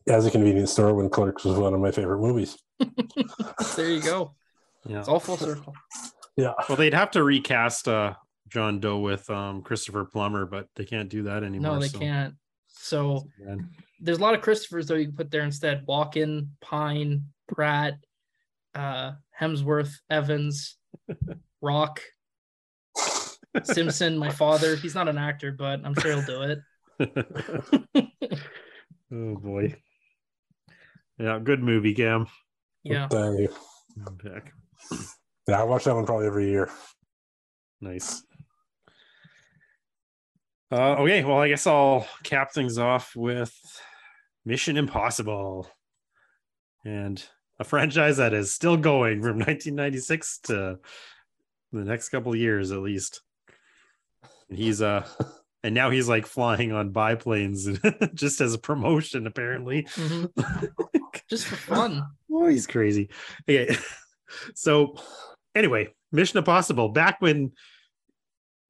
as a convenience store when Clerks was one of my favorite movies. *laughs* There you go. Yeah. It's all full circle. Yeah, Well, they'd have to recast uh, John Doe with um, Christopher Plummer, but they can't do that anymore. No, they so- can't. So there's a lot of Christophers though you can put there instead. Walken, Pine, Pratt, uh, Hemsworth, Evans, *laughs* Rock, Simpson, my father. He's not an actor, but I'm sure he'll do it. *laughs* oh boy. Yeah, good movie, Cam. Yeah. Thank you. Heck, Yeah, I watch that one probably every year. Nice. Uh, okay, well, I guess I'll cap things off with Mission Impossible, and a franchise that is still going from *laughs* 1996 to the next couple of years at least. And he's uh, and now he's like flying on biplanes *laughs* just as a promotion, apparently. *laughs* Mhm. Just for fun. Oh, he's crazy. Okay. *laughs* So, anyway, Mission Impossible, back when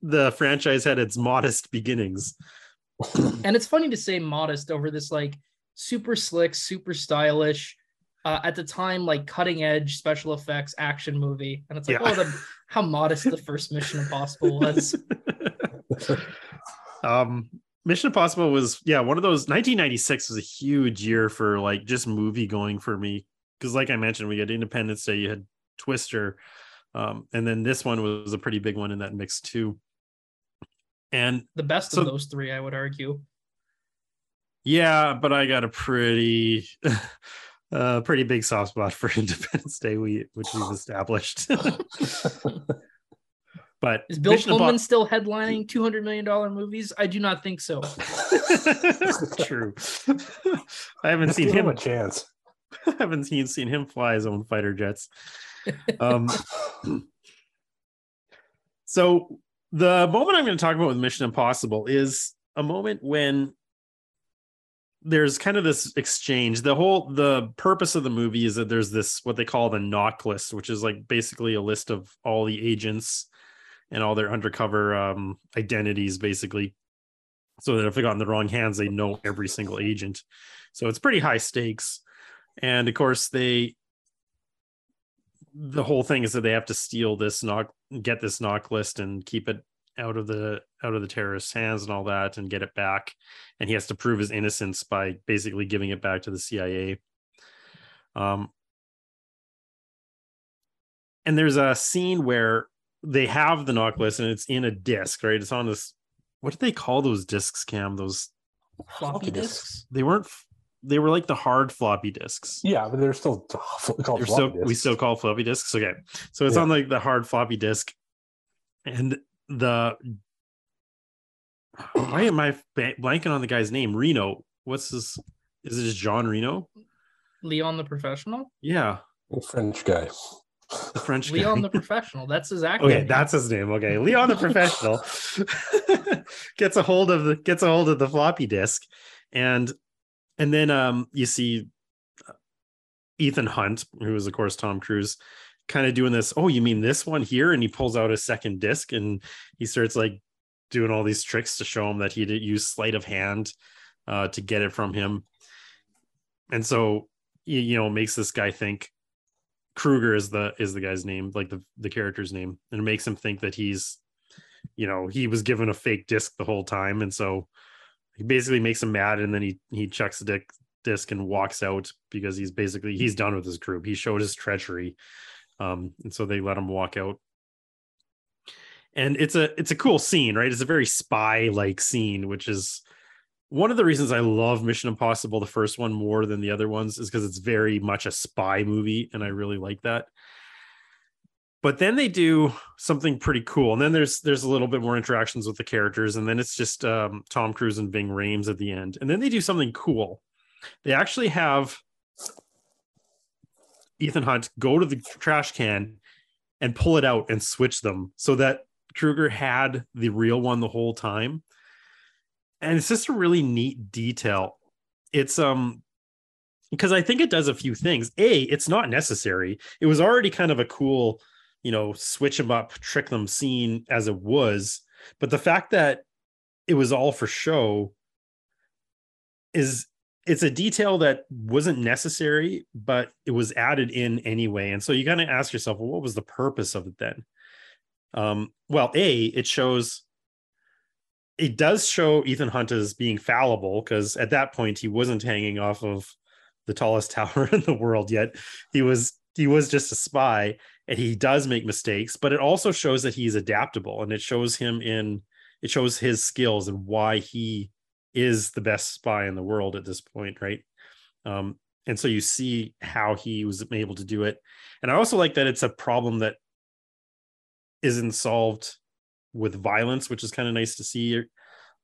the franchise had its modest beginnings. And it's funny to say modest over this like super slick, super stylish, uh, at the time like cutting edge special effects action movie. And it's like, Yeah. oh, the, how modest the first Mission Impossible was. Um, Mission Impossible was, yeah, one of those. 1996 was a huge year for like just movie going for me. Because, like I mentioned, we had Independence Day, you had Twister, um, and then this one was a pretty big one in that mix too. And The best So- of those three, I would argue. Yeah, but I got a pretty *laughs* uh pretty big soft spot for *laughs* Independence Day, we which we've established. *laughs* but Is Bill Mission Impo- Pullman still headlining two hundred million dollar movies? I do not think so. *laughs* True. I haven't Just seen him him. a chance. *laughs* I haven't seen seen him fly his own fighter jets. Um, *laughs* so the moment I'm going to talk about with Mission Impossible is a moment when there's kind of this exchange. The whole the purpose of the movie is that there's this what they call the NOC list, which is like basically a list of all the agents and all their undercover um, identities, basically, so that if they got in the wrong hands, they know every single agent. So it's pretty high stakes, and of course they the whole thing is that they have to steal this NOC get this NOC list and keep it out of the out of the terrorists hands and all that and get it back. And he has to prove his innocence by basically giving it back to the cia um and there's a scene where they have the NOC list and it's in a disc right it's on this what do they call those discs cam those Floppy discs. disks. they weren't they were like the hard floppy disks Yeah, but they're still *laughs* called they're floppy still we still call floppy disks. Okay, so it's Yeah. on like the hard floppy disk, and the why am I blanking on the guy's name? Reno. What's his? Is it just John Reno? Leon the Professional. Yeah, French guy. The French guy. Leon the Professional. That's his acting. Okay, name. that's his name. Okay, Leon the professional *laughs* gets a hold of the gets a hold of the floppy disk, and and then um you see uh, Ethan Hunt, who is of course Tom Cruise, kind of doing this. Oh, you mean this one here? And he pulls out a second disc and he starts like doing all these tricks to show him that he did use sleight of hand uh, to get it from him, and so you, you know makes this guy think Krieger is the is the guy's name, like the the character's name, and it makes him think that he's, you know, he was given a fake disc the whole time, and so he basically makes him mad, and then he he chucks the dick, disc and walks out because he's basically he's done with his group. He showed his treachery, um, and so they let him walk out. And it's a it's a cool scene, right? It's a very spy like scene, which is one of the reasons I love Mission Impossible, the first one, more than the other ones, is because it's very much a spy movie, and I really like that. But then they do something pretty cool, and then there's there's a little bit more interactions with the characters, and then it's just um, Tom Cruise and Ving Rhames at the end, and then they do something cool. They actually have Ethan Hunt go to the trash can and pull it out and switch them so that Krieger had the real one the whole time. And it's just a really neat detail. It's um because I think it does a few things. A, it's not necessary. It was already kind of a cool, you know, switch them up, trick them scene as it was. But the fact that it was all for show is it's a detail that wasn't necessary, but it was added in anyway. And so you got to ask yourself, well, what was the purpose of it then? Um, well, A, it shows it does show Ethan Hunt as being fallible because at that point he wasn't hanging off of the tallest *laughs* tower in the world yet. He was he was just a spy and he does make mistakes, but it also shows that he's adaptable and it shows him in it shows his skills and why he is the best spy in the world at this point, right? Um, and so you see how he was able to do it. And I also like that it's a problem that isn't solved with violence, which is kind of nice to see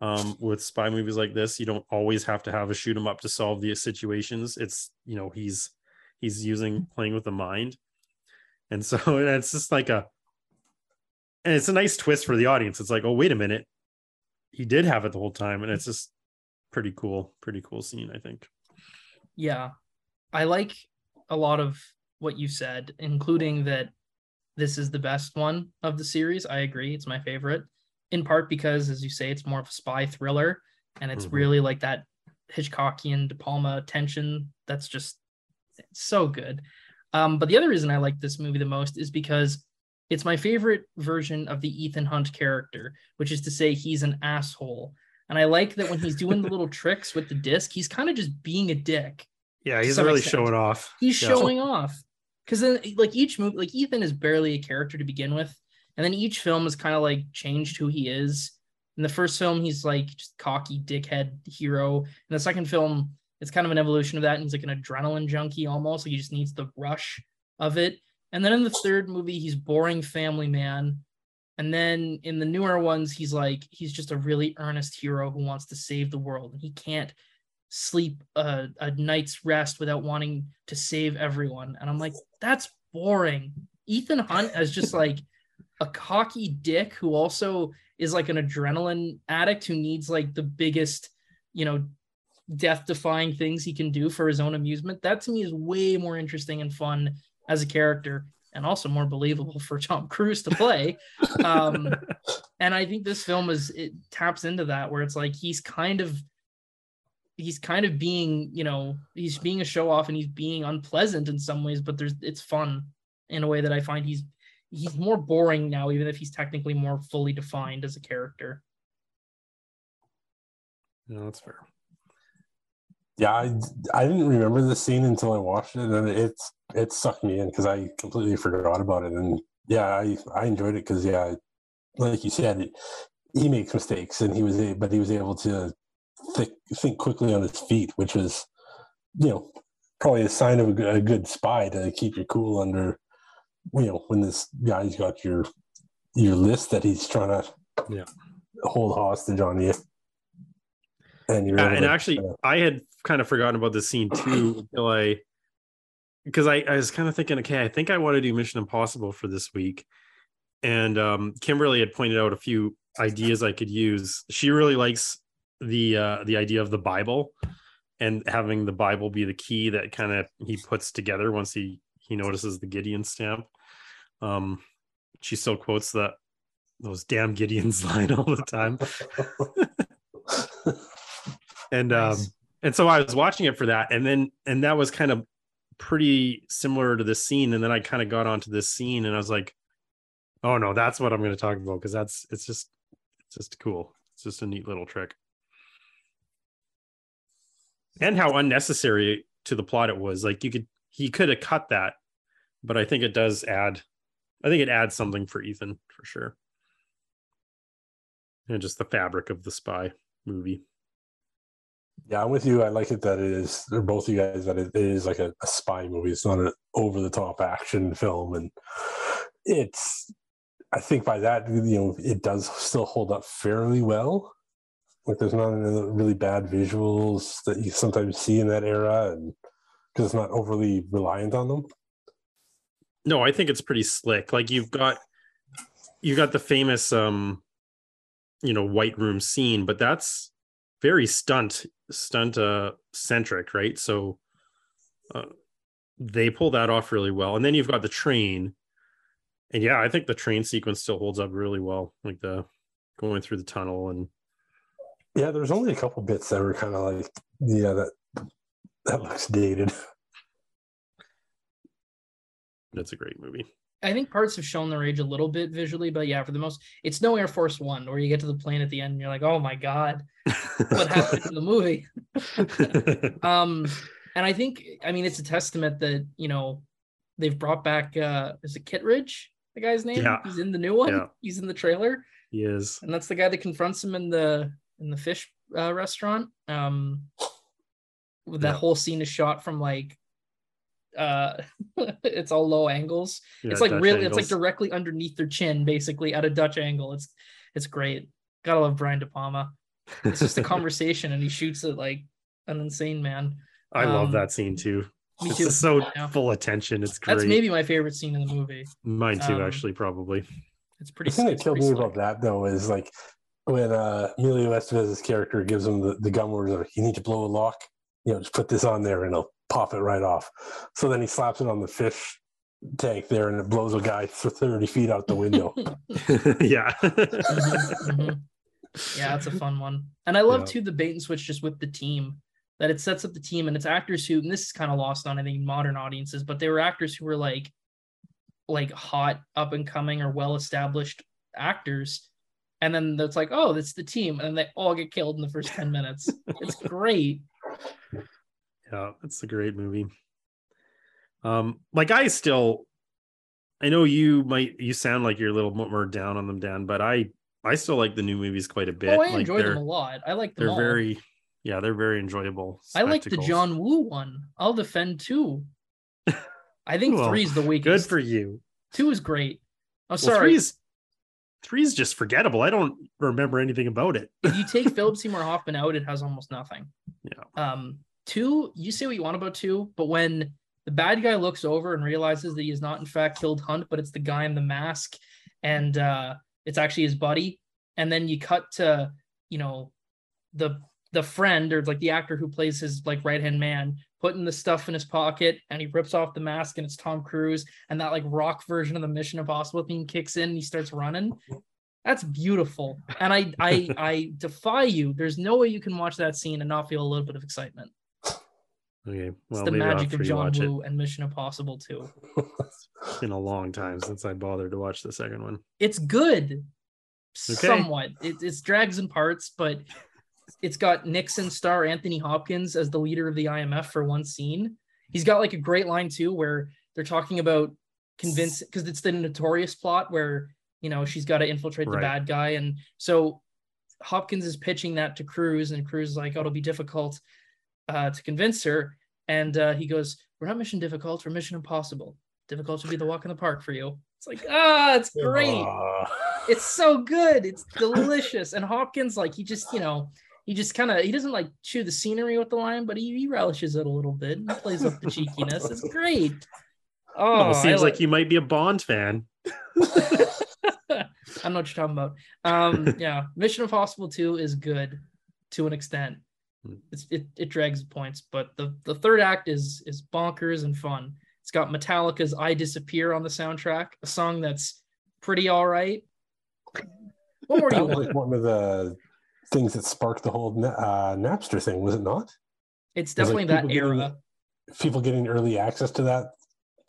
um, with spy movies like this. You don't always have to have a shoot 'em up to solve the situations. It's you know he's he's using playing with the mind, and so *laughs* it's just like a and it's a nice twist for the audience. It's like, oh wait a minute, he did have it the whole time, and it's just pretty cool, pretty cool scene, I think. Yeah. I like a lot of what you said, including that this is the best one of the series. I agree. It's my favorite, in part because, as you say, it's more of a spy thriller and it's mm-hmm. really like that Hitchcockian De Palma tension that's just so good. Um, but the other reason I like this movie the most is because it's my favorite version of the Ethan Hunt character, which is to say, he's an asshole. And I like that when he's doing the little *laughs* tricks with the disc, he's kind of just being a dick. Yeah, he's really extent. showing off. He's yeah. showing off. Because then, like each movie, like Ethan is barely a character to begin with, and then each film is kind of like changed who he is. In the first film, he's like just cocky dickhead hero. In the second film, it's kind of an evolution of that, and he's like an adrenaline junkie almost. Like he just needs the rush of it. And then in the third movie, he's boring family man. And then in the newer ones, he's like, he's just a really earnest hero who wants to save the world. And he can't sleep a, a night's rest without wanting to save everyone. And I'm like, that's boring. Ethan Hunt *laughs* as just like a cocky dick who also is like an adrenaline addict who needs like the biggest, you know, death defying things he can do for his own amusement. That to me is way more interesting and fun as a character and also more believable for Tom Cruise to play. Um, *laughs* and I think this film is it taps into that where it's like he's kind of he's kind of being you know he's being a show off and he's being unpleasant in some ways, but there's it's fun in a way that I find he's he's more boring now, even if he's technically more fully defined as a character. No, that's fair. Yeah, I, I didn't remember the scene until I watched it, and it's it sucked me in because I completely forgot about it. And yeah, I I enjoyed it because yeah, like you said, he makes mistakes, and he was a, but he was able to think think quickly on his feet, which was you know probably a sign of a good, a good spy to keep your cool under you know when this guy's got your your list that he's trying to yeah hold hostage on you and you're and actually i had kind of forgotten about this scene too *clears throat* until I because I, I was kind of thinking, okay, I think I want to do Mission Impossible for this week. And um, Kimberly had pointed out a few ideas I could use. She really likes the uh, the idea of the Bible and having the Bible be the key that kind of he puts together once he he notices the Gideon stamp. Um, she still quotes that those damn Gideons *laughs* line all the time. *laughs* and um, nice. and so I was watching it for that, and then and that was kind of pretty similar to this scene. And then I kind of got onto this scene, and I was like, "Oh no, that's what I'm going to talk about because that's it's just it's just cool. It's just a neat little trick." And how unnecessary to the plot it was. Like you could he could have cut that, but I think it does add. I think it adds something for Ethan for sure. And just the fabric of the spy movie. Yeah, I'm with you. I like it that it is, or both of you guys, that it is like a, a spy movie. It's not an over the top action film. And it's, I think by that, you know, it does still hold up fairly well. Like there's not really bad visuals that you sometimes see in that era. And because it's not overly reliant on them. No, I think it's pretty slick. Like you've got, you've got the famous, um, you know, white room scene, but that's very stunt stunt uh centric right so uh, they pull that off really well and then you've got the train and yeah i think the train sequence still holds up really well like the going through the tunnel and yeah there's only a couple bits that were kind of like yeah that that looks dated *laughs* that's a great movie I think parts have shown their age a little bit visually, but yeah, for the most, it's no Air Force One where you get to the plane at the end and you're like, oh my god, what *laughs* happened to the movie? *laughs* um, and I think, I mean, it's a testament that you know they've brought back. uh Is it Kittridge, the guy's name? Yeah. He's in the new one. Yeah. He's in the trailer, he is and that's the guy that confronts him in the in the fish uh, restaurant. Um, that Yeah. whole scene is shot from like uh *laughs* it's all low angles. Yeah, it's like Dutch really it's like directly underneath their chin basically at a dutch angle. It's it's great. Gotta love brian de palma. It's just a *laughs* conversation and he shoots it like an insane man. I love um, that scene too. me it's too. so Yeah. full attention. It's great. that's maybe my favorite scene in the movie. Mine too um, actually probably. it's pretty the thing that killed me about that though is like when uh Emilio Estevez's character gives him the, the gun where he's like, you need to blow a lock, you know, just put this on there and it'll pop it right off. So then he slaps it on the fish tank there and it blows a guy for 30 feet out the window. *laughs* *laughs* yeah *laughs* yeah that's a fun one and i love Yeah. too the bait and switch just with the team that it sets up the team and it's actors who and this is kind of lost on i think modern audiences but they were actors who were like like hot up and coming or well established actors and then it's like oh that's the team and they all get killed in the first 10 minutes it's *laughs* great Yeah, it's a great movie. Um, like I still, I know you might you sound like you're a little more down on them, Dan, but I I still like the new movies quite a bit. oh i like enjoy them a lot i like them they're all. very yeah they're very enjoyable. i like the john woo one i'll defend two *laughs* i think Well, three is the weakest. Good for you. two is great i'm Well, sorry three's three's just forgettable. I don't remember anything about it. if you take *laughs* Philip Seymour Hoffman out, it has almost nothing. Yeah. Um, two, you say what you want about two, but when the bad guy looks over and realizes that he has not in fact killed Hunt, but it's the guy in the mask, and uh, it's actually his buddy, and then you cut to you know the the friend or like the actor who plays his like right hand man putting the stuff in his pocket and he rips off the mask and it's Tom Cruise and that like rock version of the Mission Impossible theme kicks in and he starts running. That's beautiful. And I I *laughs* I defy you. There's no way you can watch that scene and not feel a little bit of excitement. Okay, Well, It's the magic of John it. Woo and Mission Impossible too. It's been a long time since I bothered to watch the second one. It's good. Okay. Somewhat. It, it's drags in parts, but it's got Nixon star Anthony Hopkins as the leader of the IMF for one scene. He's got like a great line too, where they're talking about convince because it's the notorious plot where you know she's got to infiltrate the bad guy, and so Hopkins is pitching that to Cruise, and Cruise is like, "Oh, it'll be difficult uh, to convince her," and uh, he goes, "We're not mission difficult, we're mission impossible. Difficult should be the walk in the park for you." It's like, ah, it's great *laughs* it's so good it's delicious and hopkins like he just you know he just kind of he doesn't like chew the scenery with the line but he, he relishes it a little bit and plays up the *laughs* cheekiness. It's great. *laughs* Oh Oh, I seems like li- you might be a Bond fan. *laughs* i don't know what you're talking about. Um yeah mission impossible 2 is good to an extent. Hmm. it's, it, it drags points but the the third act is is bonkers and fun. It's got metallica's i disappear on the soundtrack a song that's pretty all right. What more do you want? like one of the things that sparked the whole uh, Napster thing, was it not? It's It definitely like that people getting- era. People getting early access to that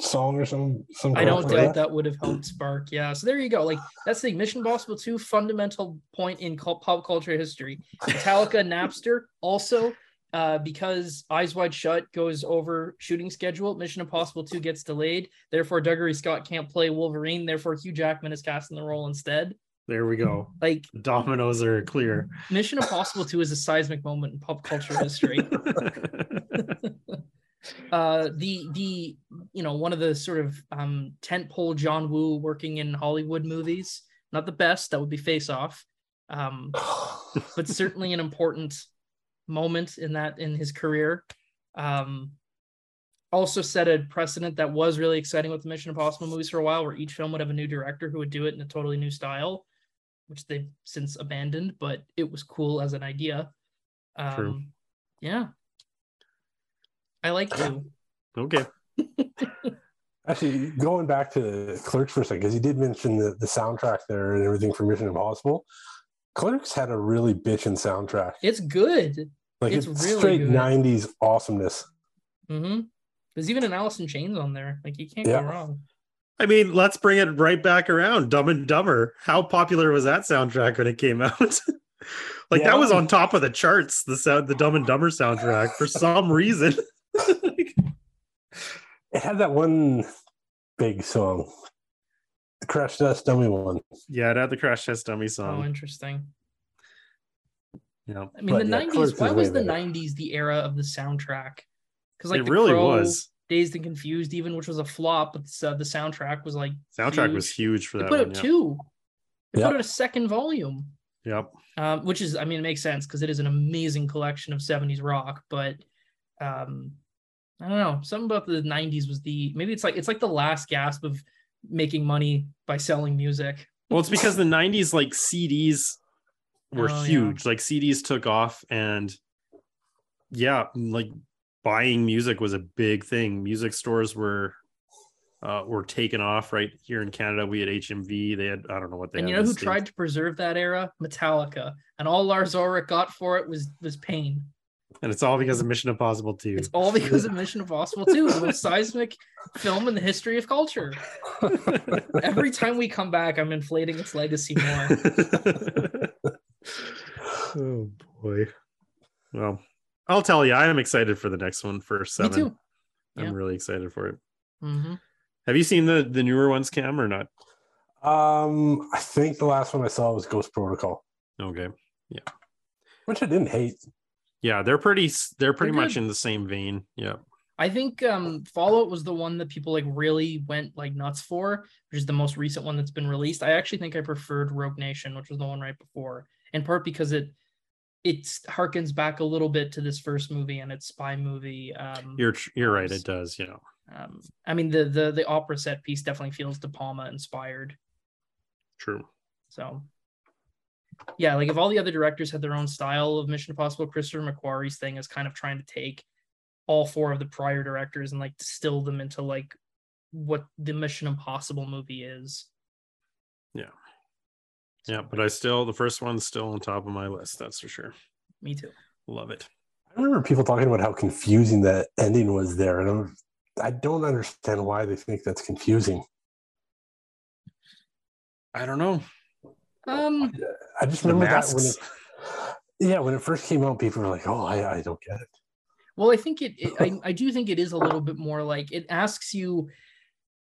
song or some some. I don't like doubt that would have helped spark. Yeah. So there you go. Like that's the Mission Impossible 2 fundamental point in pop culture history. Metallica *laughs* Napster also uh, because Eyes Wide Shut goes over shooting schedule. Mission Impossible 2 gets delayed. Therefore, Dougray Scott can't play Wolverine. Therefore, Hugh Jackman is cast in the role instead. There we go. *laughs* Like Dominoes are clear. Mission Impossible 2 is a seismic moment in pop culture history. *laughs* *laughs* uh the the you know one of the sort of um tentpole John Woo working in Hollywood movies. Not the best, that would be Face Off. Um but certainly an important moment in that in his career. Um also set a precedent that was really exciting with the Mission Impossible movies for a while, where each film would have a new director who would do it in a totally new style, which they've since abandoned, but it was cool as an idea. Um, True. Yeah. I like to. *laughs* okay. *laughs* Actually, going back to Clerks for a second, because you did mention the, the soundtrack there and everything for Mission Impossible. Clerks had a really bitchin' soundtrack. It's good. Like it's it's, really straight good. 90s awesomeness. Mm-hmm. There's even an Alice in Chains on there. Like you can't Yeah. go wrong. I mean, let's bring it right back around. Dumb and Dumber. How popular was that soundtrack when it came *laughs* out? like Yeah. that was on top of the charts. The sound, the Dumb and Dumber soundtrack for some reason. *laughs* It had that one big song, the Crash Test Dummy one. yeah, it had the Crash Test Dummy song. Oh, song. interesting. yeah, I mean, But the yeah, 90s, Clerks why was the better. 90s the era of the soundtrack? Because like it The really Crow, was. Dazed and Confused, even which was a flop, but uh, the soundtrack was like Soundtrack was huge. huge for They that put one. out Yeah. two. They Yep. put out a second volume, Yep. um, which is, I mean, it makes sense because it is an amazing collection of 70s rock. But um, I don't know, something about the 90s was the maybe it's like it's like the last gasp of making money by selling music. Well, it's because the *laughs* '90s like CDs were Oh, yeah. huge. Like CDs took off, and yeah, like buying music was a big thing. Music stores were uh, were taken off right here in Canada. We had HMV. They had I don't know what they. and you know who States. tried to preserve that era? Metallica. And all Lars Ulrich got for it was was pain. And it's all because of Mission Impossible 2. It's all because of *laughs* Mission Impossible 2, the most seismic film in the history of culture. *laughs* Every time we come back, I'm inflating its legacy more. *laughs* oh boy. Well, I'll tell you, I am excited for the next one for Me seven. too. I'm Yeah. really excited for it. hmm Have you seen the the newer ones, Cam, or not? Um, I think the last one I saw was Ghost Protocol, Okay. Yeah, which I didn't hate. Yeah, they're pretty. They're pretty They're much in the same vein. Yeah. I think um, Fallout was the one that people like really went like nuts for, which is the most recent one that's been released. I actually think I preferred Rogue Nation, which was the one right before, in part because it it harkens back a little bit to this first movie and its spy movie. Um, You're you're right. It does. Yeah. um, I mean the the the opera set piece definitely feels De Palma inspired. True. So yeah, like if all the other directors had their own style of Mission Impossible, Christopher McQuarrie's thing is kind of trying to take all four of the prior directors and like distill them into like what the Mission Impossible movie is. Yeah, but I still the first one's still on top of my list. That's for sure. Me too. Love it. I remember people talking about how confusing that ending was there, and I'm, I don't understand why they think that's confusing. I don't know. Um, I just remember that when it, yeah, when it first came out, people were like, "Oh, I, I don't get it." well, I think it, it I, I do think it is a little bit more like it asks you.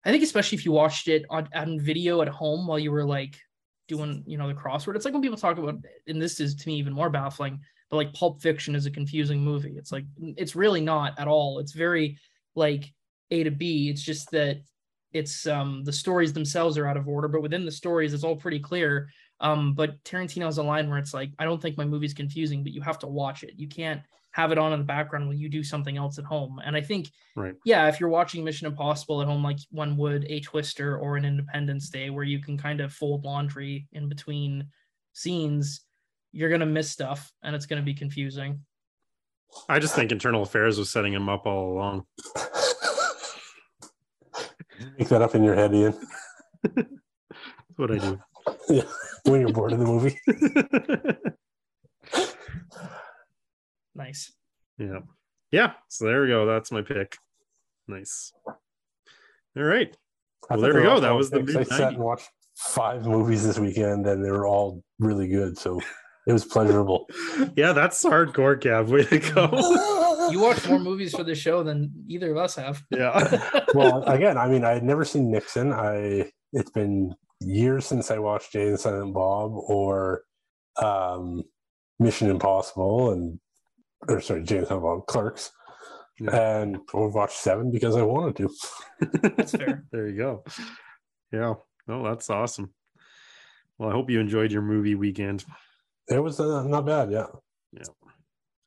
I think especially if you watched it on, on video at home while you were like doing you know the crossword. It's like when people talk about, and this is to me even more baffling. But like Pulp Fiction is a confusing movie. It's like it's really not at all. It's very like A to B. It's just that it's um the stories themselves are out of order, but within the stories it's all pretty clear. Um, but Tarantino has a line where it's like, I don't think my movie's confusing, but you have to watch it. You can't have it on in the background while you do something else at home. And I think, Right. yeah, if you're watching Mission Impossible at home, like one would a Twister or an Independence Day, where you can kind of fold laundry in between scenes, you're gonna miss stuff and it's gonna be confusing. I just think Internal Affairs was setting him up all along. Make that up in your head, Ian, That's what I do. *laughs* Yeah, when you're bored of the movie. *laughs* Nice. yeah. Yeah. So there we go. That's my pick. Nice. All right. Well, there we go. That was the picks. I sat and watched five movies this weekend, and they were all really good. So it was pleasurable. *laughs* Yeah, that's hardcore, Cav. Way to go. *laughs* You watch more movies for the show than either of us have. yeah. *laughs* well, again, I mean, I had never seen Nixon. I it's been years since I watched Jay and Silent Bob or um, Mission Impossible and or sorry, James and Silent Clerks. Yeah. And we've watched seven because I wanted to. That's fair. *laughs* there you go. Yeah. Oh, that's awesome. Well, I hope you enjoyed your movie weekend. It was uh, not bad, Yeah. yeah.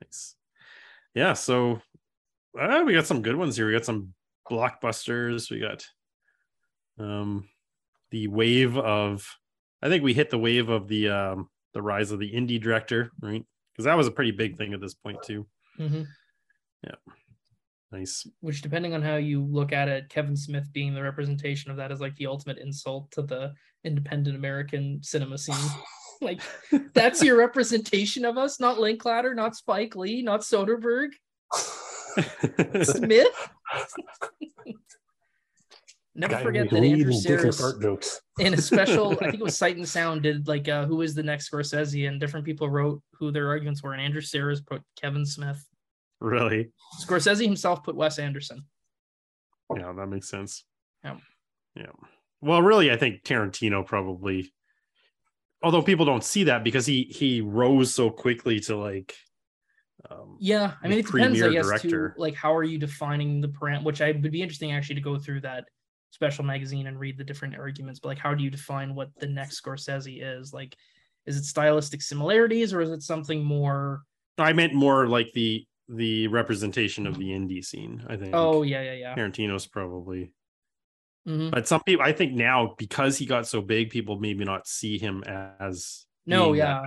Thanks. Yeah. So uh, we got some good ones here. We got some blockbusters. We got um the wave of I think we hit the wave of the um the rise of the indie director, right? Because that was a pretty big thing at this point too. hmm Nice. Which, depending on how you look at it, Kevin Smith being the representation of that is like the ultimate insult to the independent American cinema scene. *laughs* like, that's your representation of us, not Linklater, not Spike Lee, not Soderbergh, *laughs* Smith. *laughs* Never Guy forget that Andrew and dick and jokes. in a special, I think it was *laughs* Sight and Sound, did like uh, who is the next Scorsese, and different people wrote who their arguments were, and Andrew Sayers put Kevin Smith. really? Scorsese himself put Wes Anderson. Yeah, that makes sense. Yeah. Yeah. Well, really, I think Tarantino probably, although people don't see that because he he rose so quickly to like. Um, Yeah, I mean, it depends, I guess, director. too. Like, how are you defining the param? Which I would be interesting actually to go through that special magazine and read the different arguments. But like, how do you define what the next Scorsese is? Like, is it stylistic similarities or is it something more? I meant more like the the representation of the indie scene. I think. Oh yeah, yeah, yeah. Tarantino's probably, Mhm. but some people, I think now because he got so big, people maybe not see him as No, yeah,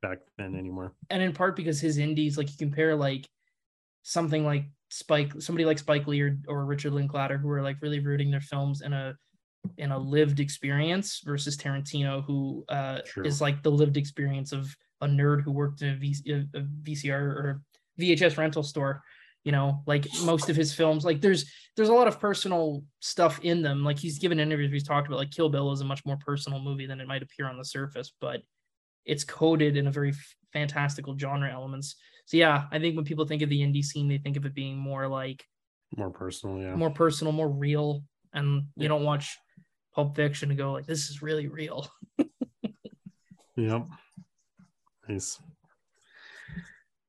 back then anymore. and in part because his indies, like you compare like something like Spike, somebody like Spike Lee or, or Richard Linklater, who are like really rooting their films in a in a lived experience versus Tarantino, who uh, is like the lived experience of a nerd who worked in a, v- a VCR or VHS rental store. You know, like most of his films, like there's there's a lot of personal stuff in them. Like he's given interviews, he's talked about like Kill Bill is a much more personal movie than it might appear on the surface, but it's coded in a very fantastical genre elements. So yeah, I think when people think of the indie scene, they think of it being more like More personal, yeah. more personal, more real, and you Yeah. don't watch Pulp Fiction and go like, "This is really real." *laughs* Yep. Nice.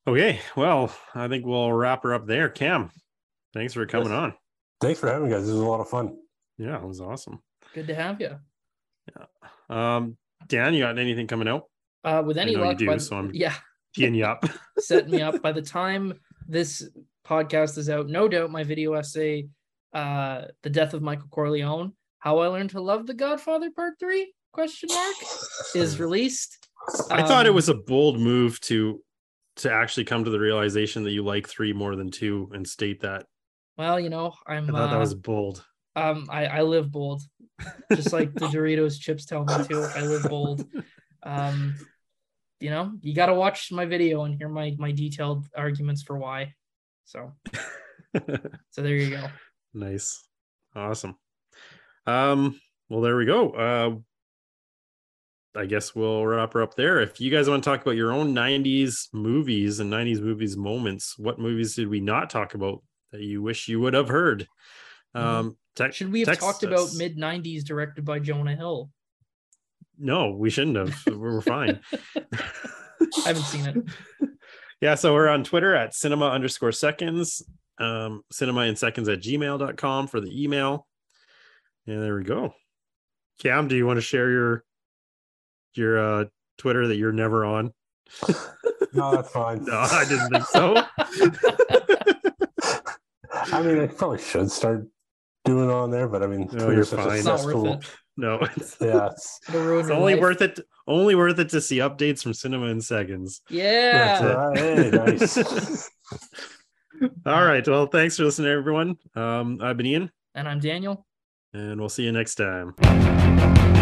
Okay, well, I think we'll wrap her up there. Cam, thanks for coming on. Thanks for having me, guys. This was a lot of fun. Yeah, it was awesome. Good to have you. Yeah um, Dan, you got anything coming out? Uh, with any know you luck, do, by so I'm- yeah, Teeing you up. set me up. By the time this podcast is out, no doubt my video essay, uh, "The Death of Michael Corleone: How I Learned to Love the Godfather" Part Three question mark is *laughs* released. I thought it Um, was a bold move to to actually come to the realization that you like three more than two and state that. Well, you know, I I'm. thought that uh, was bold. um, I I live bold, just like the *laughs* Doritos chips tell me to. I live bold. *laughs* Um, you know, you got to watch my video and hear my my detailed arguments for why. So *laughs* so there you go. nice. Awesome. Um, well, there we go. Uh I guess we'll wrap her up there. If you guys want to talk about your own 90s movies and 90s movies moments, what movies did we not talk about that you wish you would have heard? Um, text, Should we have talked about mid '90s directed by Jonah Hill? No, we shouldn't have. We're fine. *laughs* *laughs* I haven't seen it. yeah, so we're on Twitter at cinema underscore seconds, um, cinema in seconds at gmail.com for the email. And there we go. Cam, do you want to share your your uh Twitter that you're never on? *laughs* No, that's fine. No, I didn't think so. I mean, I probably should start doing on there, but I mean, No, Twitter's you're such a fine. It's not worth cesspool. It. No, *laughs* it's, Yeah, it's, it's only life. worth it only worth it to see updates from cinema in seconds. Yeah. That's nice. *laughs* All right. Well, thanks for listening, everyone. Um, I've been Ian, And I'm Daniel. and we'll see you next time.